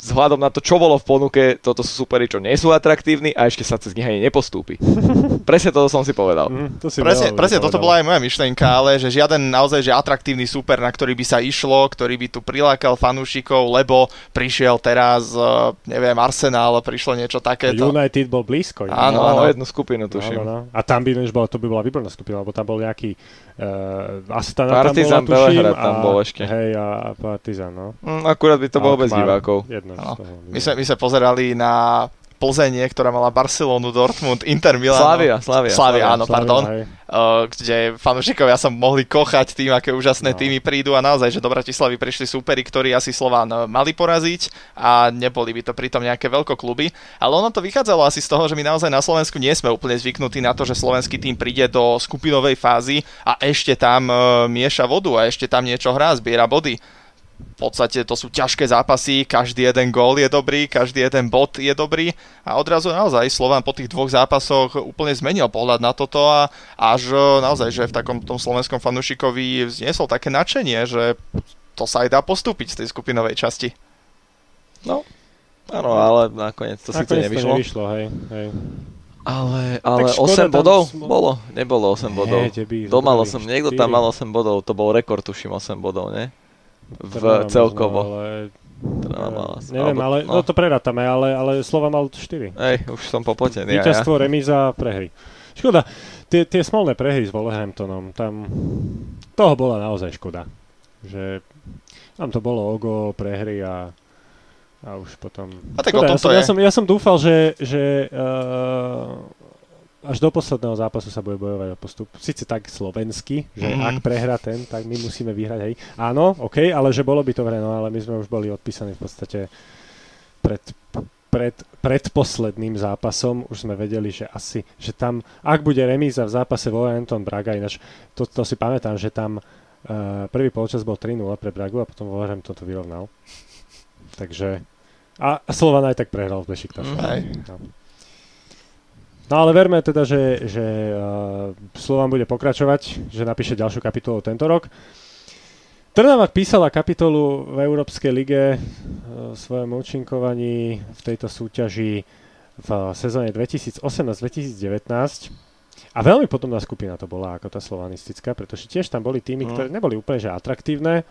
vzhľadom na to, čo bolo v ponuke, toto sú superi, čo nie sú atraktívni a ešte sa cez nich ani nepostúpi. <laughs> presne toto som si povedal. Mm, to si presne, presne toto bola aj moja myšlienka, ale že žiaden naozaj že atraktívny super, na ktorý by sa išlo, ktorý by tu prilákal fanúšikov, lebo prišiel teraz, e, neviem, Arsenal, prišlo niečo takéto. United bol blízko. Áno, áno, jednu skupinu tuším. Áno, A tam by, než bolo, to by bola výborná skupina, lebo tam bol nejaký uh, Astana Partizan tam bola, tuším, tam bol ešte. Hej, a Partizan, no. Mm, akurát by to bolo bez divákov. Jedno no. My, sme, my sme pozerali na Plzenie, ktorá mala Barcelonu, Dortmund, Inter Milan. Slavia, Slavia. Slavia, áno, Slavia, pardon. Uh, kde fanúšikovia sa mohli kochať tým, aké úžasné no. týmy prídu a naozaj, že do Bratislavy prišli súperi, ktorí asi Slován eh, mali poraziť a neboli by to pritom nejaké veľkokluby. Ale ono to vychádzalo asi z toho, že my naozaj na Slovensku nie sme úplne zvyknutí na to, že slovenský tým príde do skupinovej fázy a ešte tam uh, mieša vodu a ešte tam niečo hrá, zbiera body v podstate to sú ťažké zápasy, každý jeden gól je dobrý, každý jeden bod je dobrý a odrazu naozaj Slovan po tých dvoch zápasoch úplne zmenil pohľad na toto a až e, naozaj, že v takom tom slovenskom fanúšikovi vzniesol také nadšenie, že to sa aj dá postúpiť z tej skupinovej časti. No, áno, ale nakoniec to síce nevyšlo. To nevyšlo hej, hej. Ale, ale 8 bodov? Smo... Bolo? Nebolo 8 bodov. Nie, Domal 8, niekto tam mal 8 bodov, to bol rekord, tuším, 8 bodov, nie? V Trnava celkovo. Možno, ale... Trnava Neviem, ale no. no to prerátame, ale, ale Slova mal 4. Ej, už som popotený. Víťazstvo, ja. remíza, prehry. Škoda, tie, tie smolné prehry s Wolverhamptonom, tam toho bola naozaj škoda. Že tam to bolo ogo, prehry a a už potom... A tak škoda, o tom ja, som, ja, som, ja som dúfal, že, že uh, až do posledného zápasu sa bude bojovať o postup. Sice tak slovensky, že mm-hmm. ak prehra ten, tak my musíme vyhrať, hej. Áno, OK, ale že bolo by to vreno, ale my sme už boli odpísaní v podstate pred, pred, predposledným zápasom. Už sme vedeli, že asi, že tam, ak bude remíza v zápase Wolverhampton Braga, ináč to, to si pamätám, že tam uh, prvý polčas bol 3-0 pre Bragu a potom Wolverhampton to vyrovnal. Takže a Slovan aj tak prehral v Bešiktašu. Mm, no. No ale verme teda, že, že uh, Slovan bude pokračovať, že napíše ďalšiu kapitolu tento rok. Trnava písala kapitolu v Európskej lige uh, svojom účinkovaní v tejto súťaži v sezóne 2018-2019. A veľmi podobná skupina to bola ako tá slovanistická, pretože tiež tam boli týmy, mm. ktoré neboli úplne že atraktívne.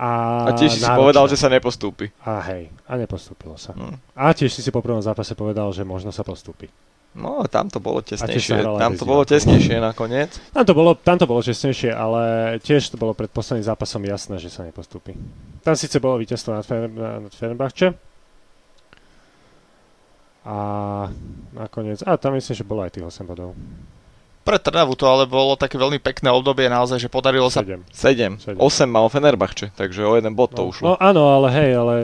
A, a tiež si náročné. povedal, že sa nepostúpi. A hej, a nepostúpilo sa. Mm. A tiež si si po prvom zápase povedal, že možno sa postúpi. No, tam to bolo tesnejšie. Tam to bolo tesnejšie nakoniec. Tam to bolo, tam to bolo tesnejšie, ale tiež to bolo pred posledným zápasom jasné, že sa nepostúpi. Tam síce bolo víťazstvo nad, Fer- nad Fenerbahče. A nakoniec, a tam myslím, že bolo aj tých 8 bodov. Pre Trnavu to ale bolo také veľmi pekné obdobie naozaj, že podarilo sa... 7. 7. 8 mal Fenerbahče, takže o jeden bod to no, ušlo. No áno, ale hej, ale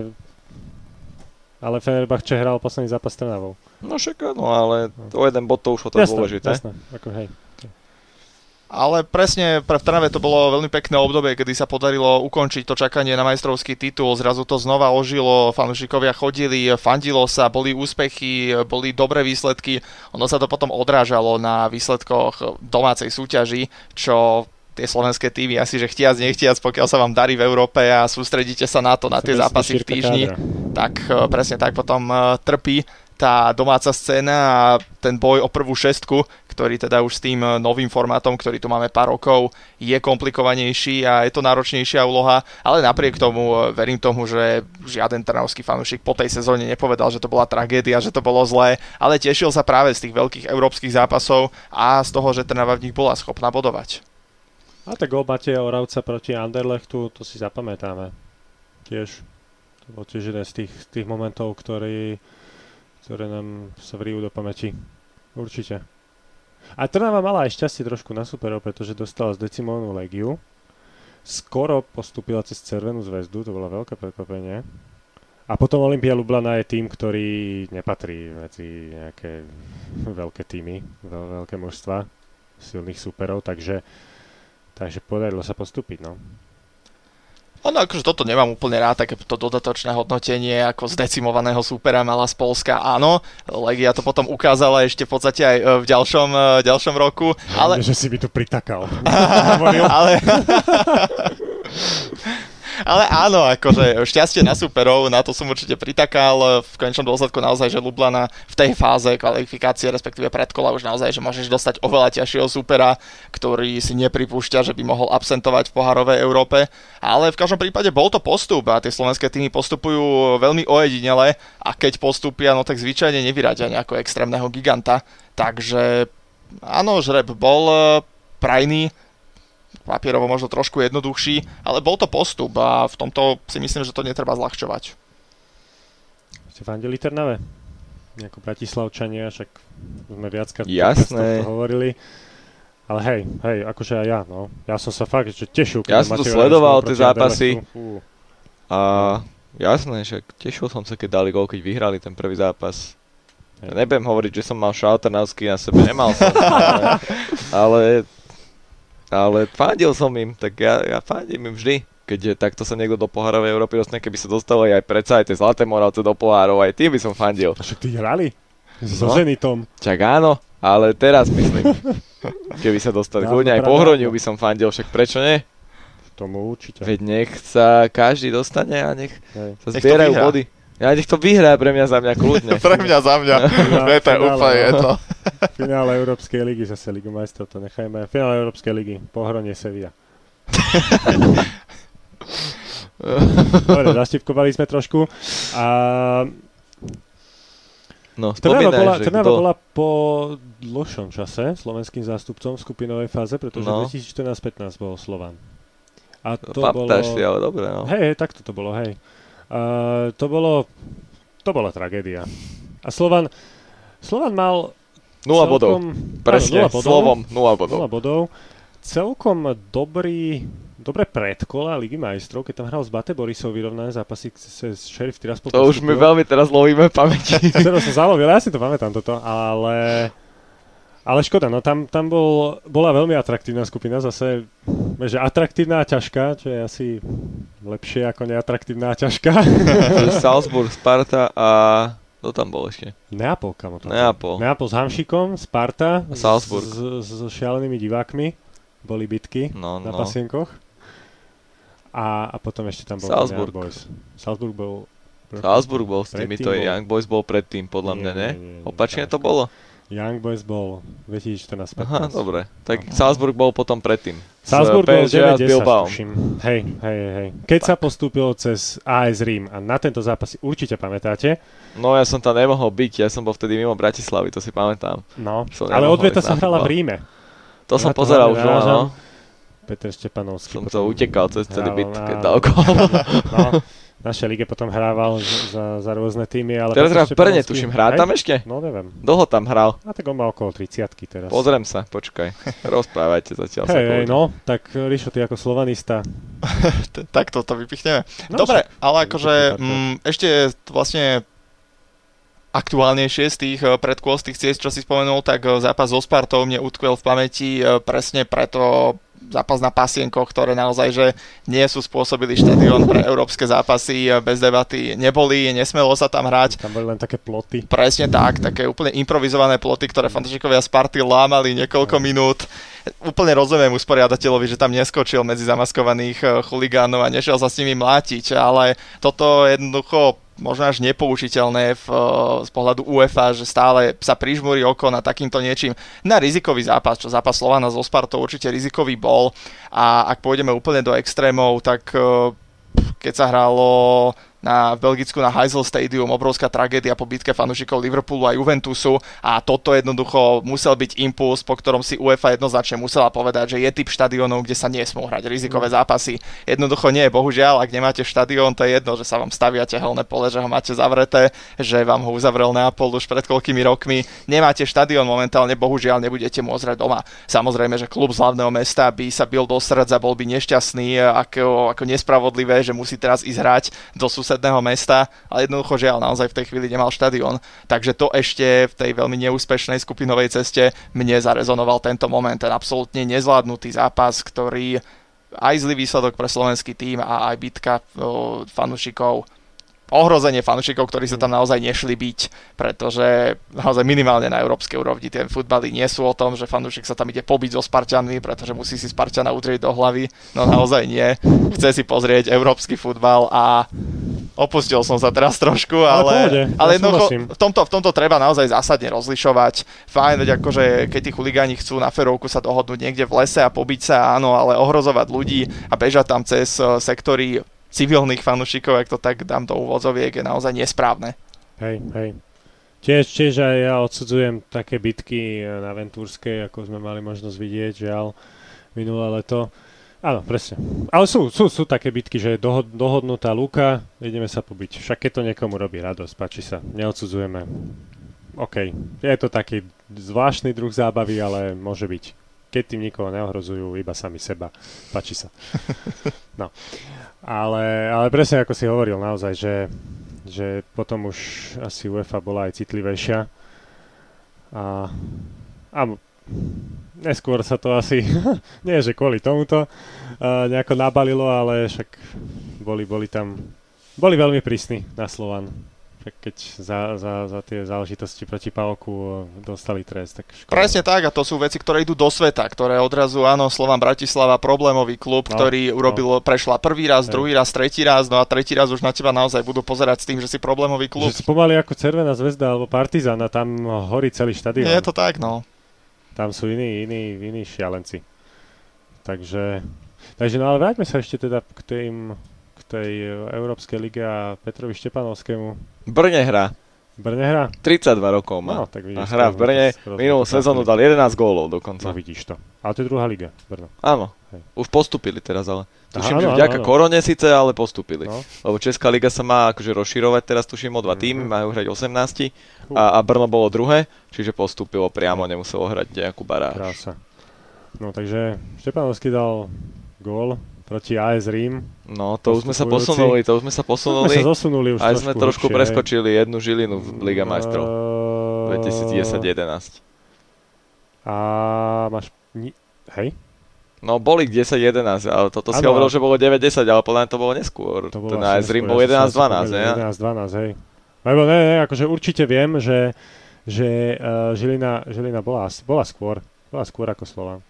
ale Fenerbahče hral posledný zápas s Trnavou. No však no, ale o jeden bod to už o to jasné, dôležité. Jasné, ako hej. Ale presne pre Trnave to bolo veľmi pekné obdobie, kedy sa podarilo ukončiť to čakanie na majstrovský titul. Zrazu to znova ožilo, fanúšikovia chodili, fandilo sa, boli úspechy, boli dobré výsledky. Ono sa to potom odrážalo na výsledkoch domácej súťaži, čo tie slovenské týmy asi, že chtiac, nechtiac, pokiaľ sa vám darí v Európe a sústredíte sa na to, na tie zápasy v týždni, tak eh, presne tak potom eh, trpí tá domáca scéna a ten boj o prvú šestku, ktorý teda už s tým eh, novým formátom, ktorý tu máme pár rokov, je komplikovanejší a je to náročnejšia úloha, ale napriek tomu verím tomu, že žiaden trnavský fanúšik po tej sezóne nepovedal, že to bola tragédia, že to bolo zlé, ale tešil sa práve z tých veľkých európskych zápasov a z toho, že Trnava v nich bola schopná bodovať. A tak gol Mateja Oravca proti Anderlechtu, to si zapamätáme. Tiež. To bol tiež jeden z tých, tých momentov, ktorý, ktoré nám sa vrijú do pamäti. Určite. A Trnava mala aj šťastie trošku na superov, pretože dostala z decimónu legiu. Skoro postupila cez Červenú zväzdu, to bolo veľké prekvapenie. A potom Olympia Lublana je tým, ktorý nepatrí medzi nejaké <laughs> veľké týmy, veľ, veľké množstva silných superov, takže Takže podarilo sa postúpiť, no. Ono akože toto nemám úplne rád, také to dodatočné hodnotenie ako zdecimovaného supera mala z Polska. Áno, Legia to potom ukázala ešte v podstate aj e, v ďalšom, e, ďalšom roku. Ale... Že si by tu pritakal. <laughs> ale... <laughs> Ale áno, akože šťastie na superov, na to som určite pritakal. V konečnom dôsledku naozaj, že Lublana v tej fáze kvalifikácie, respektíve predkola už naozaj, že môžeš dostať oveľa ťažšieho supera, ktorý si nepripúšťa, že by mohol absentovať v poharovej Európe. Ale v každom prípade bol to postup a tie slovenské týmy postupujú veľmi ojedinele a keď postupia, no tak zvyčajne nevyradia nejakého extrémneho giganta. Takže áno, žreb bol eh, prajný, papierovo možno trošku jednoduchší, ale bol to postup a v tomto si myslím, že to netreba zľahčovať. Ste fandili Trnave? Ako Bratislavčania, však sme viackrát Jasné. hovorili. Ale hej, hej, akože aj ja, no. Ja som sa fakt že tešil. Ja som to sledoval, tie zápasy. A jasné, že tešil som sa, keď dali gol, keď vyhrali ten prvý zápas. Ja nebudem hovoriť, že som mal šalternavský na sebe, nemal som, ale, <laughs> ale ale fandil som im, tak ja, ja fandím im vždy. Keď takto sa niekto do pohárovej Európy dostane, keby sa dostali aj predsa aj tie Zlaté Moravce do pohárov, aj tým by som fandil. A však tí hrali? So no. Zenitom. Čak áno, ale teraz myslím. <laughs> Keby sa dostali, kľudne aj po Hroniu by som fandil, však prečo nie? Tomu určite. Veď nech sa každý dostane a nech Hej. sa zbierajú body. Ja nech to vyhrá pre mňa za mňa kľudne. <laughs> pre mňa za mňa. <laughs> to je úplne no. to. <laughs> Finále Európskej ligy, zase Ligu majstrov to nechajme. Finále Európskej ligy, pohronie Sevilla. Dobre, zaštipkovali sme trošku. A No, Trnava bola, Trnava bola po dlhšom čase slovenským zástupcom v skupinovej fáze, pretože no. 2014-15 bol Slovan. A to Paptáš bolo... si, ale dobre, no. Hej, hej, takto to bolo, hej. Uh, to bolo, to bola tragédia. A Slovan, Slovan mal 0 bodov. Presne, 0 bodov, slovom 0 bodov. 0 bodov. Celkom dobrý, dobré predkola Ligy majstrov, keď tam hral z Bate Borisov vyrovnané zápasy cez Sheriff Tiraspol. To už my veľmi teraz lovíme pamäti. <laughs> Teraz som zalovil, ja si to pamätám toto, ale ale škoda, no tam, tam bol, bola veľmi atraktívna skupina, zase, že atraktívna a ťažká, čo je asi lepšie ako neatraktívna a ťažká. <laughs> Salzburg, Sparta a kto tam bol ešte? Neapol, kamo to. Neapol. Neapol s Hamšikom, Sparta, a Salzburg. S, s, s šialenými divákmi, boli bitky no, na no. pasienkoch. A, a potom ešte tam bol Salzburg. Young Boys. Salzburg bol... Salzburg bol s týmito, Young Boys bol predtým, podľa mňa, ne? Opačne to bolo? Young Boys bol 2014 15 Aha, dobre. Tak Aha. Salzburg bol potom predtým. Salzburg bol 9-10, Hej, hej, hej. Keď tak. sa postúpil cez AS Rím a na tento zápas si určite pamätáte. No ja som tam nemohol byť, ja som bol vtedy mimo Bratislavy, to si pamätám. No, ale odveta sa hrala v Ríme. To ja som pozeral už, no. Peter Štepanovský. Som to utekal cez celý byt, keď dal. <laughs> No, našej lige potom hrával za, za rôzne týmy. Ale teraz hrá v Brne, tuším, hrá tam ešte? No neviem. Dlho tam hral. A tak on má okolo 30 teraz. Pozriem sa, počkaj. <laughs> Rozprávajte zatiaľ hey. Hej, no, tak Rišo, ty ako slovanista. <laughs> tak to, vypichneme. No, Dobre, ale akože mm, ešte vlastne aktuálnejšie z tých eh, predkôl, z tých ciest, čo si spomenul, tak eh, zápas so Spartou mne utkvel v pamäti eh, presne preto, zápas na pasienkoch, ktoré naozaj že nie sú spôsobili štadión pre európske zápasy bez debaty. Neboli, nesmelo sa tam hrať. Tam boli len také ploty. Presne tak, také úplne improvizované ploty, ktoré fantažikovia Sparty lámali niekoľko minút. Úplne rozumiem usporiadateľovi, že tam neskočil medzi zamaskovaných eh, chuligánov a nešiel sa s nimi mlátiť, ale toto jednoducho možno až nepoužiteľné v, z pohľadu UEFA, že stále sa prižmúri oko na takýmto niečím. Na rizikový zápas, čo zápas Slovana so Spartou určite rizikový bol a ak pôjdeme úplne do extrémov, tak keď sa hralo na, v Belgicku na Heysel Stadium, obrovská tragédia po bitke fanúšikov Liverpoolu a Juventusu a toto jednoducho musel byť impuls, po ktorom si UEFA jednoznačne musela povedať, že je typ štadiónov, kde sa nesmú hrať rizikové mm. zápasy. Jednoducho nie, bohužiaľ, ak nemáte štadión, to je jedno, že sa vám staviate helné pole, že ho máte zavreté, že vám ho uzavrel Neapol už pred koľkými rokmi. Nemáte štadión momentálne, bohužiaľ nebudete môcť hrať doma. Samozrejme, že klub z hlavného mesta by sa bil do srdca, bol by nešťastný, ako, ako nespravodlivé, že musí teraz ísť hrať do sused susedného mesta, ale jednoducho žiaľ naozaj v tej chvíli nemal štadión. Takže to ešte v tej veľmi neúspešnej skupinovej ceste mne zarezonoval tento moment, ten absolútne nezvládnutý zápas, ktorý aj zlý výsledok pre slovenský tým a aj bitka fanúšikov ohrozenie fanúšikov, ktorí sa tam naozaj nešli byť, pretože naozaj minimálne na európskej úrovni tie futbaly nie sú o tom, že fanúšik sa tam ide pobiť so Spartanmi, pretože musí si Spartana udrieť do hlavy. No naozaj nie. Chce si pozrieť európsky futbal a opustil som sa teraz trošku, ale, ale, ale jednoducho v tomto, v tomto treba naozaj zásadne rozlišovať. Fajn, veď akože keď tí chuligáni chcú na ferovku sa dohodnúť niekde v lese a pobiť sa, áno, ale ohrozovať ľudí a bežať tam cez eh, sektory civilných fanúšikov, ak to tak dám do úvodzoviek, je naozaj nesprávne. Hej, hej. Tiež, tiež aj ja odsudzujem také bitky na Ventúrskej, ako sme mali možnosť vidieť, žiaľ, minulé leto. Áno, presne. Ale sú, sú, sú také bitky, že je dohod, dohodnutá lúka, ideme sa pobiť. Však keď to niekomu robí radosť, páči sa, neodsudzujeme. OK, je to taký zvláštny druh zábavy, ale môže byť. Keď tým nikoho neohrozujú, iba sami seba. Páči sa. <laughs> No. Ale, ale presne ako si hovoril naozaj, že, že potom už asi UEFA bola aj citlivejšia. A, a neskôr sa to asi, <laughs> nie že kvôli tomuto, uh, nejako nabalilo, ale však boli, boli tam, boli veľmi prísni na Slovan keď za, za, za tie záležitosti proti Pavku dostali trest. Tak škoda. Presne tak a to sú veci, ktoré idú do sveta, ktoré odrazu, áno, Slovan Bratislava, problémový klub, no, ktorý no. urobil, prešla prvý raz, druhý raz, tretí raz, no a tretí raz už na teba naozaj budú pozerať s tým, že si problémový klub. Že si pomaly ako Červená zväzda alebo Partizan a tam horí celý štadión. Je to tak, no. Tam sú iní, iní, iní šialenci. Takže, takže no ale vráťme sa ešte teda k tým tej e, Európskej lige a Petrovi Štepanovskému. Brne hrá. Brne hrá? 32 rokov má. No, tak vidíš, a hrá v Brne. Minulú sezónu dal 11 gólov dokonca. No vidíš to. Ale to je druhá liga, Brno. Áno. Hej. Už postupili teraz, ale. Tuším, že vďaka áno. korone síce, ale postupili. No. Lebo Česká liga sa má akože rozširovať, teraz tuším o dva týmy, mm-hmm. majú hrať 18 a, a Brno bolo druhé, čiže postupilo priamo, nemuselo hrať nejakú baráž. Krása. No takže Štepanovský dal gól proti AS Rím. No, to už sme sa posunuli, to už sme sa posunuli. Sme sa zosunuli už Aj sme trošku hlbšie, preskočili jednu žilinu v Liga majstrov. Uh, 2010-11. A máš... Hej? No boli 10-11, ale toto si hovoril, že bolo 9-10, ale podľa mňa to bolo neskôr. To bolo Ten AS Rím bol 11-12, ne? 11-12, hej. Lebo ne, ne, akože určite viem, že, že uh, Žilina, Žilina bola, bola skôr. Bola skôr ako Slovan.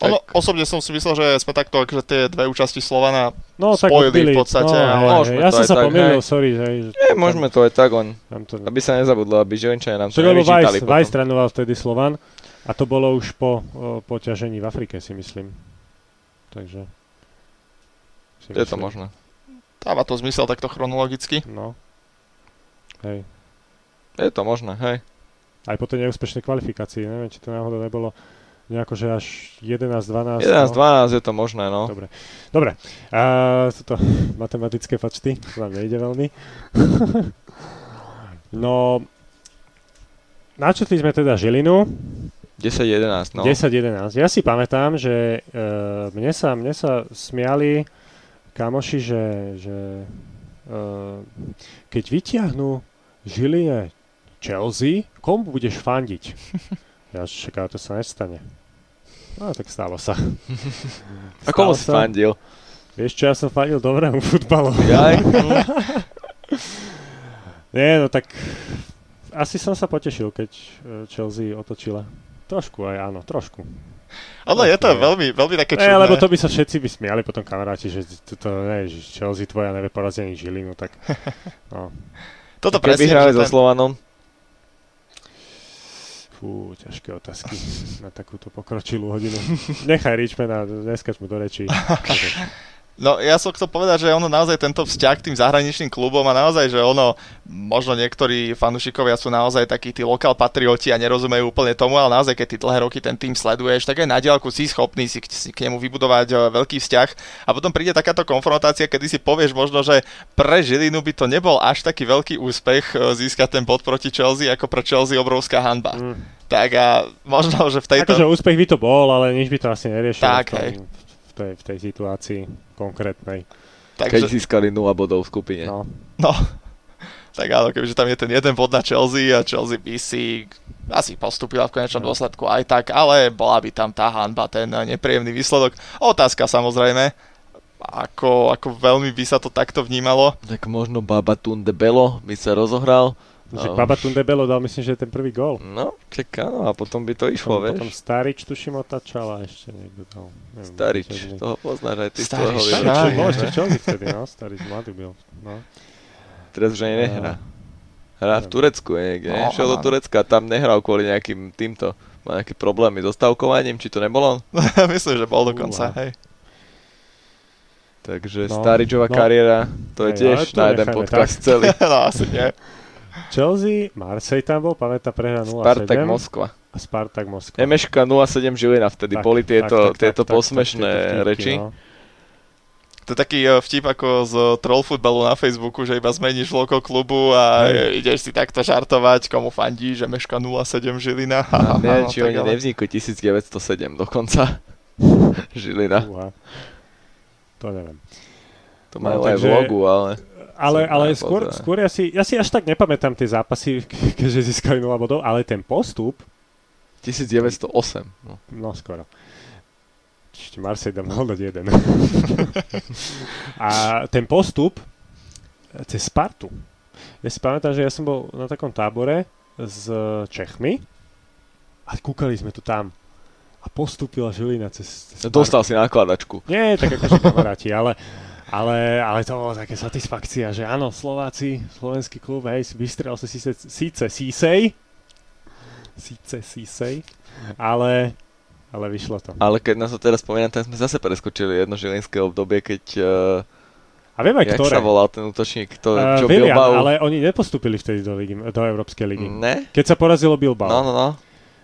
Ono, osobne som si myslel, že sme takto akože tie dve účasti Slovana no, spojili v podstate. No, ale... Môžeme ja som sa tak, pomýlil, hej. sorry. Že, že Nie, môžeme to aj tak, on, to... aby sa nezabudlo, aby Žilinčania nám to nevyčítali Vajs, Vajs trénoval vtedy Slovan a to bolo už po o, poťažení v Afrike, si myslím. Takže... Si je to možné. Dáva to zmysel takto chronologicky. No. Hej. Je to možné, hej. Aj po tej neúspešnej kvalifikácii, neviem, či to náhodou nebolo nejako, že až 11-12. 11-12 no. je to možné, no. Dobre. Dobre. A sú to <laughs> matematické fačty, to vám nejde veľmi. <laughs> no, načetli sme teda Žilinu. 10-11, no. 10-11. Ja si pamätám, že uh, mne, sa, mne sa smiali kamoši, že, že uh, keď vyťahnú Žiline Chelsea, komu budeš fandiť? <laughs> Ja čakám, to sa nestane. No tak stalo sa. <laughs> A komu si fandil? Vieš čo, ja som fandil dobrému futbalu. Jaj? <laughs> Nie, no tak asi som sa potešil, keď e, Chelsea otočila. Trošku aj áno, trošku. Ono je to veľmi, veľmi také čudné. Ne, lebo to by sa všetci by smiali potom kamaráti, že to, to ne, že Chelsea tvoja nevie porazení Žilinu, tak <laughs> no. Toto presne, hrali so Slovanom. Fú, ťažké otázky na takúto pokročilú hodinu. <laughs> Nechaj Richmana, neskač mu do rečí. <laughs> No ja som chcel povedať, že ono naozaj tento vzťah k tým zahraničným klubom a naozaj, že ono, možno niektorí fanúšikovia sú naozaj takí tí lokál patrioti a nerozumejú úplne tomu, ale naozaj keď ty dlhé roky ten tým sleduješ, tak aj na diálku si schopný si k, si k nemu vybudovať e, veľký vzťah a potom príde takáto konfrontácia, kedy si povieš možno, že pre Žilinu by to nebol až taký veľký úspech e, získať ten bod proti Chelsea, ako pre Chelsea obrovská hanba. Mm. Tak a možno, že v tejto... Akože úspech by to bol, ale nič by to asi neriešilo. Tak, v, tej, v tej situácii konkrétnej. Takže... Keď získali 0 bodov v skupine. No. no. <laughs> Tak áno, keďže tam je ten jeden bod na Chelsea a Chelsea by si asi postupila v konečnom no. dôsledku aj tak, ale bola by tam tá hanba, ten nepríjemný výsledok. Otázka samozrejme, ako, ako veľmi by sa to takto vnímalo. Tak možno Babatunde Belo by sa rozohral. Že no. Babatunde Belo dal myslím, že ten prvý gol. No, čaká, no a potom by to išlo, potom, vieš. Potom Starič tuším otačal a ešte niekto dal. Neviem, Starič, toho poznáš aj ty Starič, toho Starič, bol ešte čo vtedy, no, Starič mladý byl. No. Teraz už ani nehrá. Hrá v Turecku niekde, no, šiel do Turecka, tam nehral kvôli nejakým týmto, má nejaké problémy so stavkovaním, či to nebolo? <laughs> Myslím, že bol dokonca, uh, hej. Takže no, Staričová no, kariéra, to je tiež to na jeden podcast tak. celý. <laughs> no asi nie. Chelsea, Marseille tam bol, pamätá prehra 0-7. Spartak Moskva. A Spartak Moskva. Emeška 0-7 Žilina, vtedy tak, boli tieto, tak, tak, tieto tak, posmešné tak, vtipky, reči. No. To je taký uh, vtip ako z troll futbalu na Facebooku, že iba zmeníš logo klubu a hey. ideš si takto žartovať, komu fandí, že Meška 07 Žilina. <laughs> No, neviem, či oni ale... nevznikli 1907 dokonca. <laughs> Žilina. Uha. To neviem. To majú no, aj takže... v logu, ale... Ale, ale skôr, skôr ja, si, ja si až tak nepamätám tie zápasy, <laughs> keďže získali 0 bodov, ale ten postup... 1908. No, no skoro. Ešte Marseille dal mohol dať jeden. <laughs> a ten postup cez Spartu. Ja si pamätám, že ja som bol na takom tábore s Čechmi a kúkali sme tu tam a postúpila Žilina cez, cez Spartu. Dostal si nákladačku. Nie, tak akože kamaráti, ale <laughs> ale, ale to bolo také satisfakcia, že áno, Slováci, slovenský klub, hej, vystrel sa síce, síce Sisej, síce Sisej, ale, ale vyšlo to. Ale keď nás to teraz spomínam, tak sme zase preskočili jedno žilinské obdobie, keď... Uh, a viem aj ktoré. sa volal ten útočník? To, uh, čo William, Bilbao... ale oni nepostúpili vtedy do, ligy, do Európskej ligy. Ne? Keď sa porazilo Bilbao. No, no, no.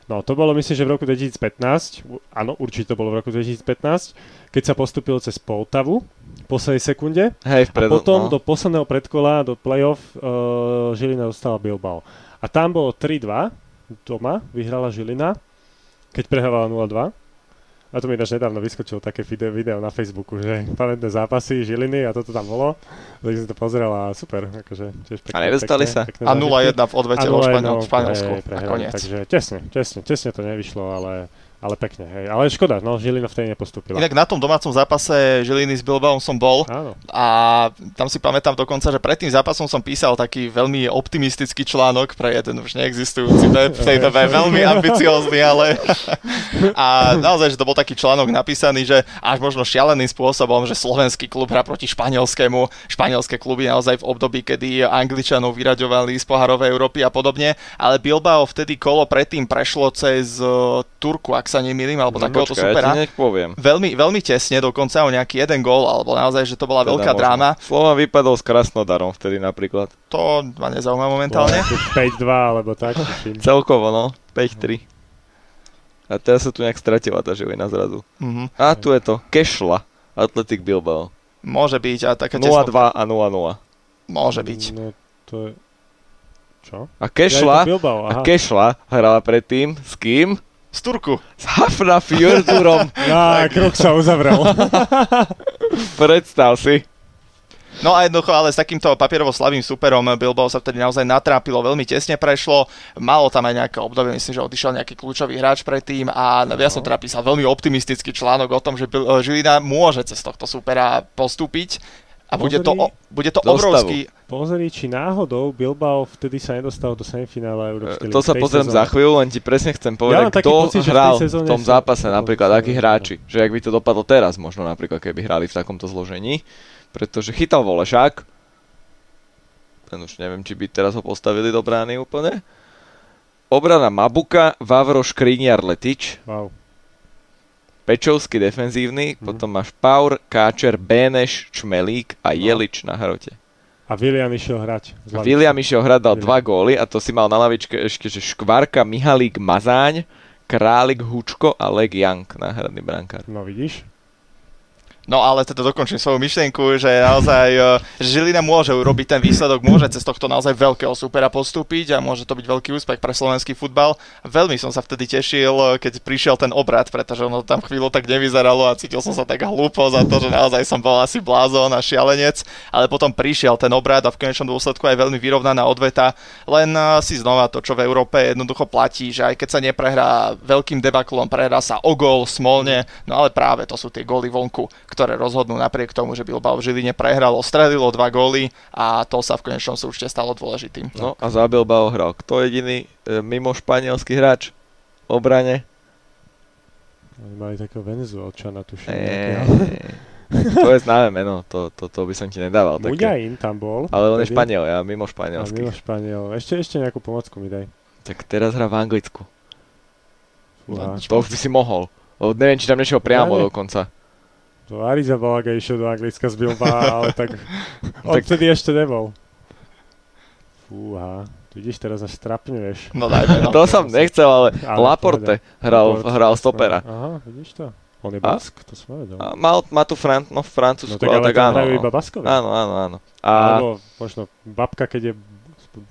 No, to bolo myslím, že v roku 2015, áno, určite to bolo v roku 2015, keď sa postupil cez Poltavu v poslednej sekunde. Hej, vpredu, a potom no. do posledného predkola, do playoff, uh, Žilina dostala Bilbao. A tam bolo 3-2 doma, vyhrala Žilina, keď prehrávala 0-2. A to mi ináč nedávno vyskočilo také video, video na Facebooku, že pamätné zápasy Žiliny a toto tam bolo. Tak som to pozeral a super. Akože, tiež pekne, a nedostali pekne, sa? Pekne a 0-1 v odvete vo Španielsku. Takže tesne, tesne, tesne to nevyšlo, ale ale pekne, hej. Ale škoda, no, Žilina vtedy nepostúpila. Inak na tom domácom zápase Žiliny s Bilbaom som bol Áno. a tam si pamätám dokonca, že pred tým zápasom som písal taký veľmi optimistický článok pre jeden už neexistujúci web v tej dobe, veľmi <laughs> ambiciózny, ale <laughs> a naozaj, že to bol taký článok napísaný, že až možno šialeným spôsobom, že slovenský klub hrá proti španielskému, španielské kluby naozaj v období, kedy Angličanov vyraďovali z poharovej Európy a podobne, ale Bilbao vtedy kolo predtým prešlo cez uh, Turku, ak sa nemýlim, alebo no, takéhoto supera. Ja poviem. Veľmi, veľmi tesne, dokonca o nejaký jeden gól, alebo naozaj, že to bola teda veľká možno. dráma. Slova vypadol s Krasnodarom vtedy napríklad. To ma nezaujíma momentálne. 5-2 alebo tak. Celkovo, no. 5-3. A teraz sa tu nejak stratila tá živina zrazu. Uh-huh. A tu je to. Kešla. Atletik Bilbao. Môže byť. A taká 0-2 a 0-0. Môže byť. No, to je... Čo? A Kešla, ja a Kešla hrala predtým s kým? Z Turku. S Hafna Fjordurom. Á, krok sa uzavrel. <laughs> Predstav si. No a jednoducho, ale s takýmto papierovo slavým superom Bilbao sa vtedy naozaj natrápilo, veľmi tesne prešlo, malo tam aj nejaké obdobie, myslím, že odišiel nejaký kľúčový hráč predtým a no. ja som teda písal veľmi optimistický článok o tom, že Žilina môže cez tohto supera postúpiť a bude to, bude to obrovský... Pozri, či náhodou Bilbao vtedy sa nedostal do semifinála Európskej To sa pozriem za chvíľu, len ti presne chcem povedať, ja kto pocit, hral v, v tom zápase, napríklad akí hráči. Že ak by to dopadlo teraz, možno napríklad, keby hrali v takomto zložení. Pretože chytal Volešák, ten už neviem, či by teraz ho postavili do brány úplne. Obrana Mabuka, Vavro Škriniar Letič. Wow. Pečovský defenzívny, mm. potom máš Paur, Káčer, Béneš, Čmelík a no. Jelič na hrote. A William išiel hrať. A William išiel hrať, dal William. dva góly a to si mal na lavičke ešte, že Škvarka, Mihalík, Mazáň, Králik, Hučko a Leg Young, náhradný brankár. No vidíš? No ale teda dokončím svoju myšlienku, že naozaj že Žilina môže urobiť ten výsledok, môže cez tohto naozaj veľkého supera postúpiť a môže to byť veľký úspech pre slovenský futbal. Veľmi som sa vtedy tešil, keď prišiel ten obrad, pretože ono tam chvíľu tak nevyzeralo a cítil som sa tak hlúpo za to, že naozaj som bol asi blázon a šialenec, ale potom prišiel ten obrad a v konečnom dôsledku aj veľmi vyrovnaná odveta. Len si znova to, čo v Európe jednoducho platí, že aj keď sa neprehrá veľkým debaklom, prehrá sa o gól, smolne, no ale práve to sú tie góly vonku, ktoré rozhodnú napriek tomu, že Bilbao v Žiline prehralo, stredilo dva góly a to sa v konečnom súčte stalo dôležitým. No a za Bilbao hral kto jediný e, mimo španielský hráč v obrane? Oni mali takého Venezuelčana, tuším. <laughs> to je známe meno, to, to, to by som ti nedával. Muďain tam bol. Ale on je Španiel, ja mimo španielsky. mimo Španiel. Ešte, ešte nejakú pomocku mi daj. Tak teraz hrá v Anglicku. Fúha. To už by si mohol. O, neviem, či tam nešiel priamo ja, dokonca. To Ariza Balaga išiel do Anglicka z Bilba, ale <laughs> tak odtedy ešte nebol. Fúha, tu ideš teraz až strapňuješ. No dajme, no. to som nechcel, ale, ale Laporte hral, Laporte. hral stopera. Aha, vidíš to? On je Bask, a, to som vedel. A mal, má tu Fran, no, Francúzsku, no, tak, ale tak áno. iba Baskovi. Áno, áno, áno. A... Alebo možno babka, keď je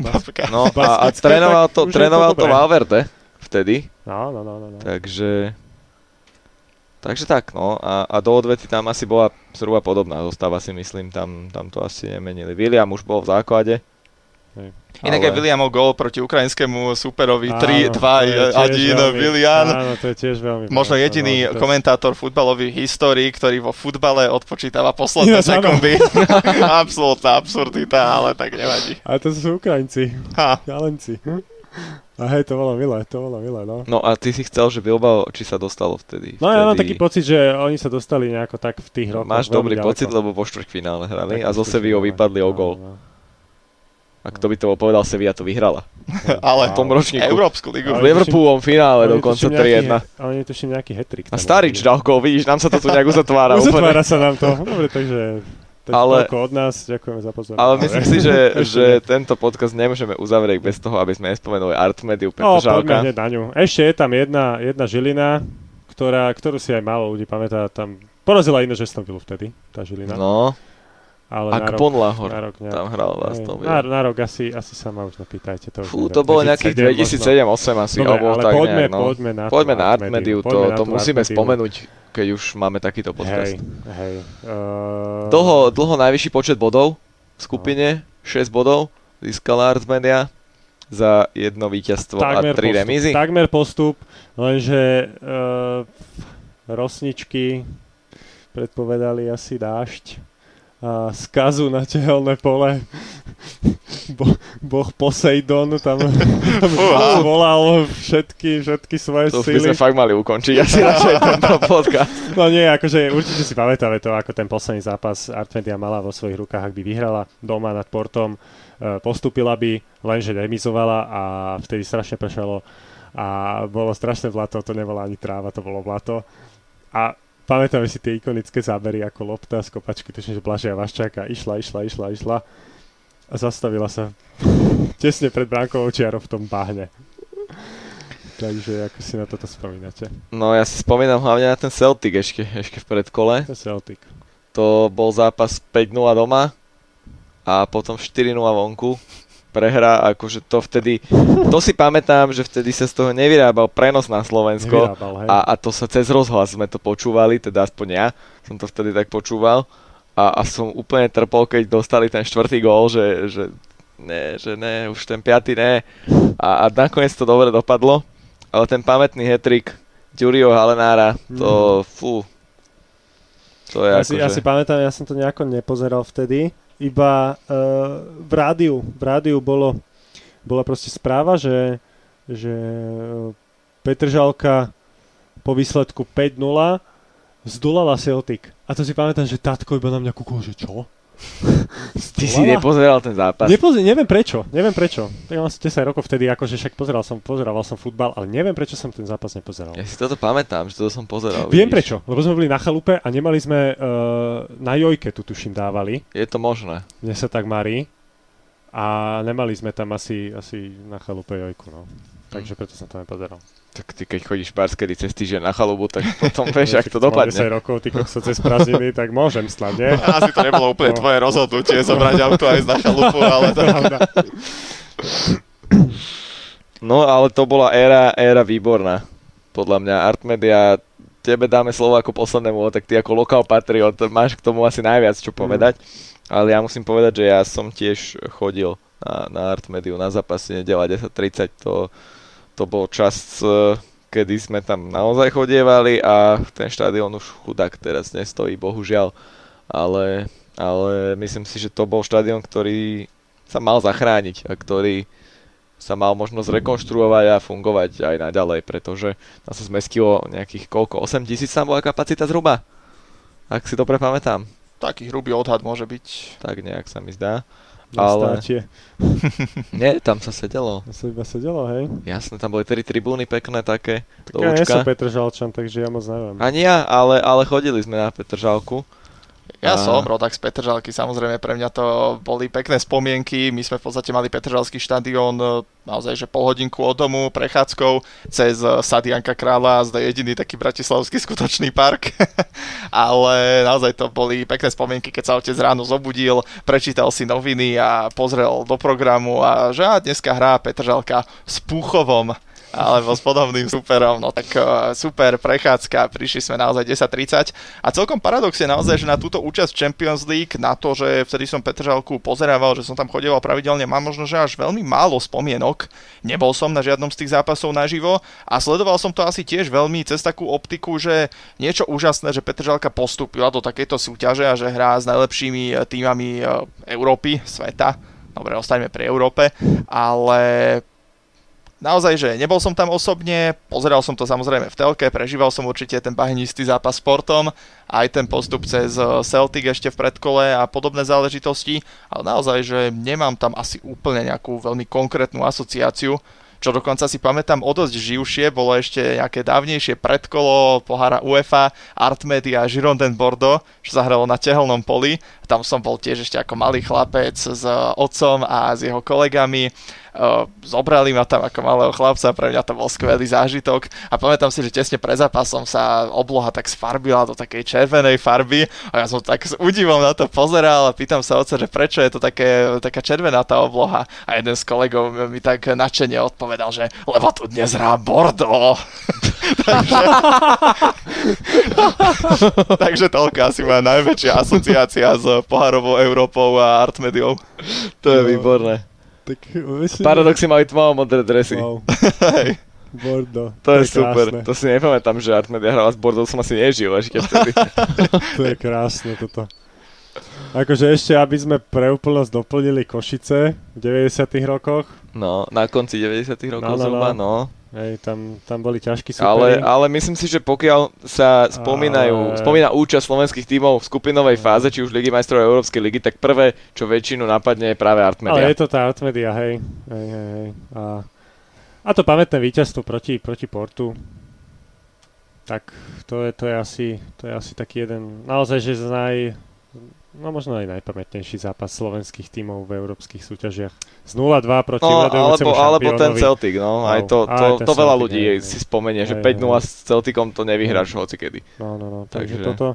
Babka. <laughs> No a, a trénoval to, trénoval to, to Valverde vtedy. No, no, no, no, no. Takže Takže tak, no. A, a do odvety tam asi bola zhruba podobná zostava, si myslím. Tam, tam to asi nemenili. William už bol v základe. Hej. Inak ale... aj Williamov gol proti ukrajinskému superovi 3-2 1 William. Áno, to je tiež veľmi Možno jediný to... komentátor futbalový v histórii, ktorý vo futbale odpočítava posledné ja, sekundy. <laughs> Absolutná absurdita, ale tak nevadí. Ale to sú Ukrajinci. Ha. Galenci. A hej, to bolo milé, to bolo milé, no. No a ty si chcel, že Bilbao, či sa dostalo vtedy? No ja mám taký pocit, že oni sa dostali nejako tak v tých rokoch. Máš dobrý ďaleko. pocit, lebo po štvrťfinále hrali tak a zo Sevillou vypadli o gol. No, no. A kto by to bol povedal, Sevilla to vyhrala. <laughs> Ale v tom ročníku. Európsku ligu. V Liverpoolom finále dokonca 3-1. A oni tuším nejaký hetrik. A Starič dal gol, vidíš, nám sa to tu nejak uzatvára. uzatvára sa nám to. Dobre, takže ale, od nás, ďakujeme za pozornosť. Ale myslím si, že, <laughs> že tento podcast nemôžeme uzavrieť bez toho, aby sme nespomenuli Artmediu Petržalka. No, na ňu. Ešte je tam jedna, jedna žilina, ktorá, ktorú si aj málo ľudí pamätá. Tam porazila iné, že vtedy, tá žilina. No. Ale Ak rok, Lahor na rok nejak, tam hral vás to na, na rok asi, asi sa ma už nepýtajte. To, Fú, to bolo nejakých 2007-2008 asi. Dobre, ale tak poďme, nejak, no. poďme na Poďme na Artmediu, to, to musíme spomenúť keď už máme takýto podcast. Hej, hej. Uh... Dlho, dlho najvyšší počet bodov v skupine, no. 6 bodov získala Arts Media za jedno víťazstvo takmer a tri remízy. Takmer postup, lenže uh, rosničky predpovedali asi dážď skazu na tehelné pole. <laughs> Bo, boh Poseidon tam, <laughs> tam volal všetky, všetky svoje to síly. To by sme fakt mali ukončiť asi <laughs> radšej tento podcast. No nie, akože určite si pamätáme to, ako ten posledný zápas Artmedia mala vo svojich rukách, ak by vyhrala doma nad Portom, e, postupila by, lenže remizovala a vtedy strašne prešalo a bolo strašné blato, to nebolo ani tráva, to bolo blato. A pamätáme si tie ikonické zábery ako lopta z kopačky, tuším, že Blažia Vaščáka išla, išla, išla, išla a zastavila sa <laughs> tesne pred bránkovou čiarou v tom bahne. Takže ako si na toto spomínate? No ja si spomínam hlavne na ten Celtic ešte, ešte v predkole. Ten Celtic. To bol zápas 5-0 doma a potom 4-0 vonku prehra, akože to vtedy, to si pamätám, že vtedy sa z toho nevyrábal prenos na Slovensko. A, a to sa cez rozhlas sme to počúvali, teda aspoň ja som to vtedy tak počúval. A, a som úplne trpol, keď dostali ten štvrtý gól, že, že ne, že ne, už ten piatý ne. A, a nakoniec to dobre dopadlo, ale ten pamätný hetrik Ďurio Halenára, to mm. fú, to je ja, si, ja si pamätám, ja som to nejako nepozeral vtedy, iba uh, v rádiu, v rádiu bolo, bola proste správa, že, že Petržalka po výsledku 5-0 zdolala Celtic. A to si pamätám, že tatko iba na mňa kúkol, že čo? Ty si nepozeral ten zápas? Nepozer, neviem prečo, neviem prečo. Tak mám 10 rokov vtedy, akože však pozeral som, pozeral som futbal, ale neviem prečo som ten zápas nepozeral. Ja si toto pamätám, že toto som pozeral. Viem vidíš. prečo, lebo sme boli na chalupe a nemali sme uh, na jojke tu tuším dávali. Je to možné. Mne sa tak marí. A nemali sme tam asi, asi na chalupe jojku, no. Takže preto som to nepozeral. Tak ty keď chodíš pár skedy cez týždeň na chalubu, tak potom <laughs> vieš, ak to dopadne. 10 rokov, ty kokso cez prázdniny, tak môžem slať, nie? <laughs> Asi to nebolo úplne no. tvoje rozhodnutie zobrať auto aj na chalupu, <laughs> ale to... No, ale to bola éra, éra výborná. Podľa mňa Artmedia, tebe dáme slovo ako poslednému, tak ty ako lokal patriot máš k tomu asi najviac čo povedať. Mm. Ale ja musím povedať, že ja som tiež chodil na, na Artmediu na zápasy nedela 10.30, to to bol čas, kedy sme tam naozaj chodievali a ten štadión už chudák teraz nestojí, bohužiaľ. Ale, ale myslím si, že to bol štadión, ktorý sa mal zachrániť a ktorý sa mal možno zrekonštruovať a fungovať aj naďalej, pretože tam sa zmestilo nejakých koľko, 8 tisíc tam bola kapacita zhruba, ak si to pamätám. Taký hrubý odhad môže byť. Tak nejak sa mi zdá. Ale... <laughs> Nie, tam sa sedelo. Tam sa iba sedelo, hej? Jasné, tam boli tri tribúny pekné také. Tak ja nie som Petržalčan, takže ja moc neviem. Ani ja, ale, ale chodili sme na Petržalku. Ja a... som rodak z Petržalky, samozrejme pre mňa to boli pekné spomienky. My sme v podstate mali Petržalský štadión e, naozaj, že pol hodinku od domu, prechádzkou cez e, Sadianka Kráľa, zde jediný taký bratislavský skutočný park. <laughs> Ale naozaj to boli pekné spomienky, keď sa otec ráno zobudil, prečítal si noviny a pozrel do programu a že a dneska hrá Petržalka s Púchovom alebo s podobným superom, no tak uh, super prechádzka, prišli sme naozaj 10.30 a celkom paradox je naozaj, že na túto účasť Champions League, na to, že vtedy som Petržalku pozerával, že som tam chodieval pravidelne, mám možno, že až veľmi málo spomienok, nebol som na žiadnom z tých zápasov naživo a sledoval som to asi tiež veľmi cez takú optiku, že niečo úžasné, že Petržalka postúpila do takejto súťaže a že hrá s najlepšími eh, týmami eh, Európy, sveta, dobre, ostaňme pri Európe, ale naozaj, že nebol som tam osobne, pozeral som to samozrejme v telke, prežíval som určite ten bahnistý zápas sportom, aj ten postup cez eh, Celtic ešte v predkole a podobné záležitosti, ale naozaj, že nemám tam asi úplne nejakú veľmi konkrétnu asociáciu, čo dokonca si pamätám o dosť živšie, bolo ešte nejaké dávnejšie predkolo pohára UEFA, Artmedia a Girondin Bordeaux, čo sa hralo na tehelnom poli. Tam som bol tiež ešte ako malý chlapec s otcom a s jeho kolegami zobrali ma tam ako malého chlapca, pre mňa to bol skvelý zážitok a pamätám si, že tesne pred zápasom sa obloha tak sfarbila do takej červenej farby a ja som tak s údivom na to pozeral a pýtam sa oca, že prečo je to také, taká červená tá obloha a jeden z kolegov mi tak nadšene odpovedal, že lebo tu dnes hrá Bordeaux. <laughs> <laughs> takže, toľko asi moja najväčšia asociácia s pohárovou Európou a Artmediou. To je výborné. Tak, myslím, Paradoxy mali tmavo-modré dresy. Wow. <laughs> Bordo. To, to je, je super. To si nepamätám, že Artmedia hrala s Bordeaux, som asi nežil ešte vtedy. <laughs> to je krásne toto. Akože ešte, aby sme pre úplnosť doplnili Košice v 90 rokoch. No, na konci 90 rokov no, no, zhruba, no. no. Hej, tam, tam boli ťažkí súperi. Ale, ale myslím si, že pokiaľ sa spomínajú, ale... spomína účasť slovenských tímov v skupinovej fáze, či už Ligy majstrov Európskej ligy, tak prvé, čo väčšinu napadne, je práve Artmedia. Ale je to tá Artmedia, hej. hej, hej, hej. A, a to pamätné víťazstvo proti, proti Portu, tak to je, to je, asi, to je asi taký jeden, naozaj, že z naj, no možno aj najpamätnejší zápas slovenských tímov v európskych súťažiach. Z 0-2 proti no, alebo, alebo ten Celtic, no, aj to, to, to, to veľa ľudí aj, si spomenie, že 5-0 s Celticom to nevyhráš hoci kedy. No, no, no, takže, takže toto,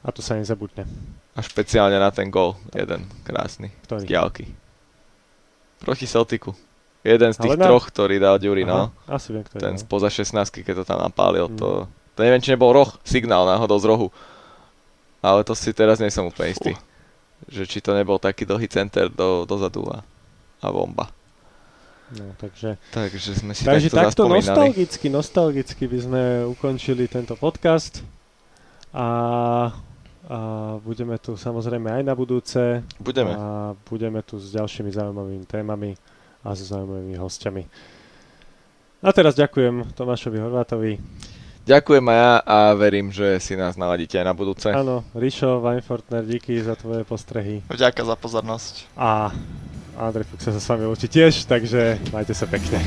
a to sa nezabudne. A špeciálne na ten gol, jeden krásny, Ktorý? z diálky. Proti Celticu. Jeden z tých na... troch, ktorý dal Ďuri, no. Asi viem, ktorý, Ten no. spoza 16 keď to tam napálil, mm. to, to neviem, či nebol roh, signál náhodou z rohu ale to si teraz nie som úplne istý. Uh. Že či to nebol taký dlhý center do, dozadu a, a bomba. No, takže, takže sme si takže takto, takto nostalgicky, nostalgicky by sme ukončili tento podcast a, a budeme tu samozrejme aj na budúce. Budeme. A budeme tu s ďalšími zaujímavými témami a so zaujímavými hostiami. A teraz ďakujem Tomášovi Horvátovi. Ďakujem aj ja a verím, že si nás naladíte aj na budúce. Áno, Rišo, Weinfortner, díky za tvoje postrehy. Ďakujem za pozornosť. A Andrej Fuchs sa s vami učí tiež, takže majte sa pekne.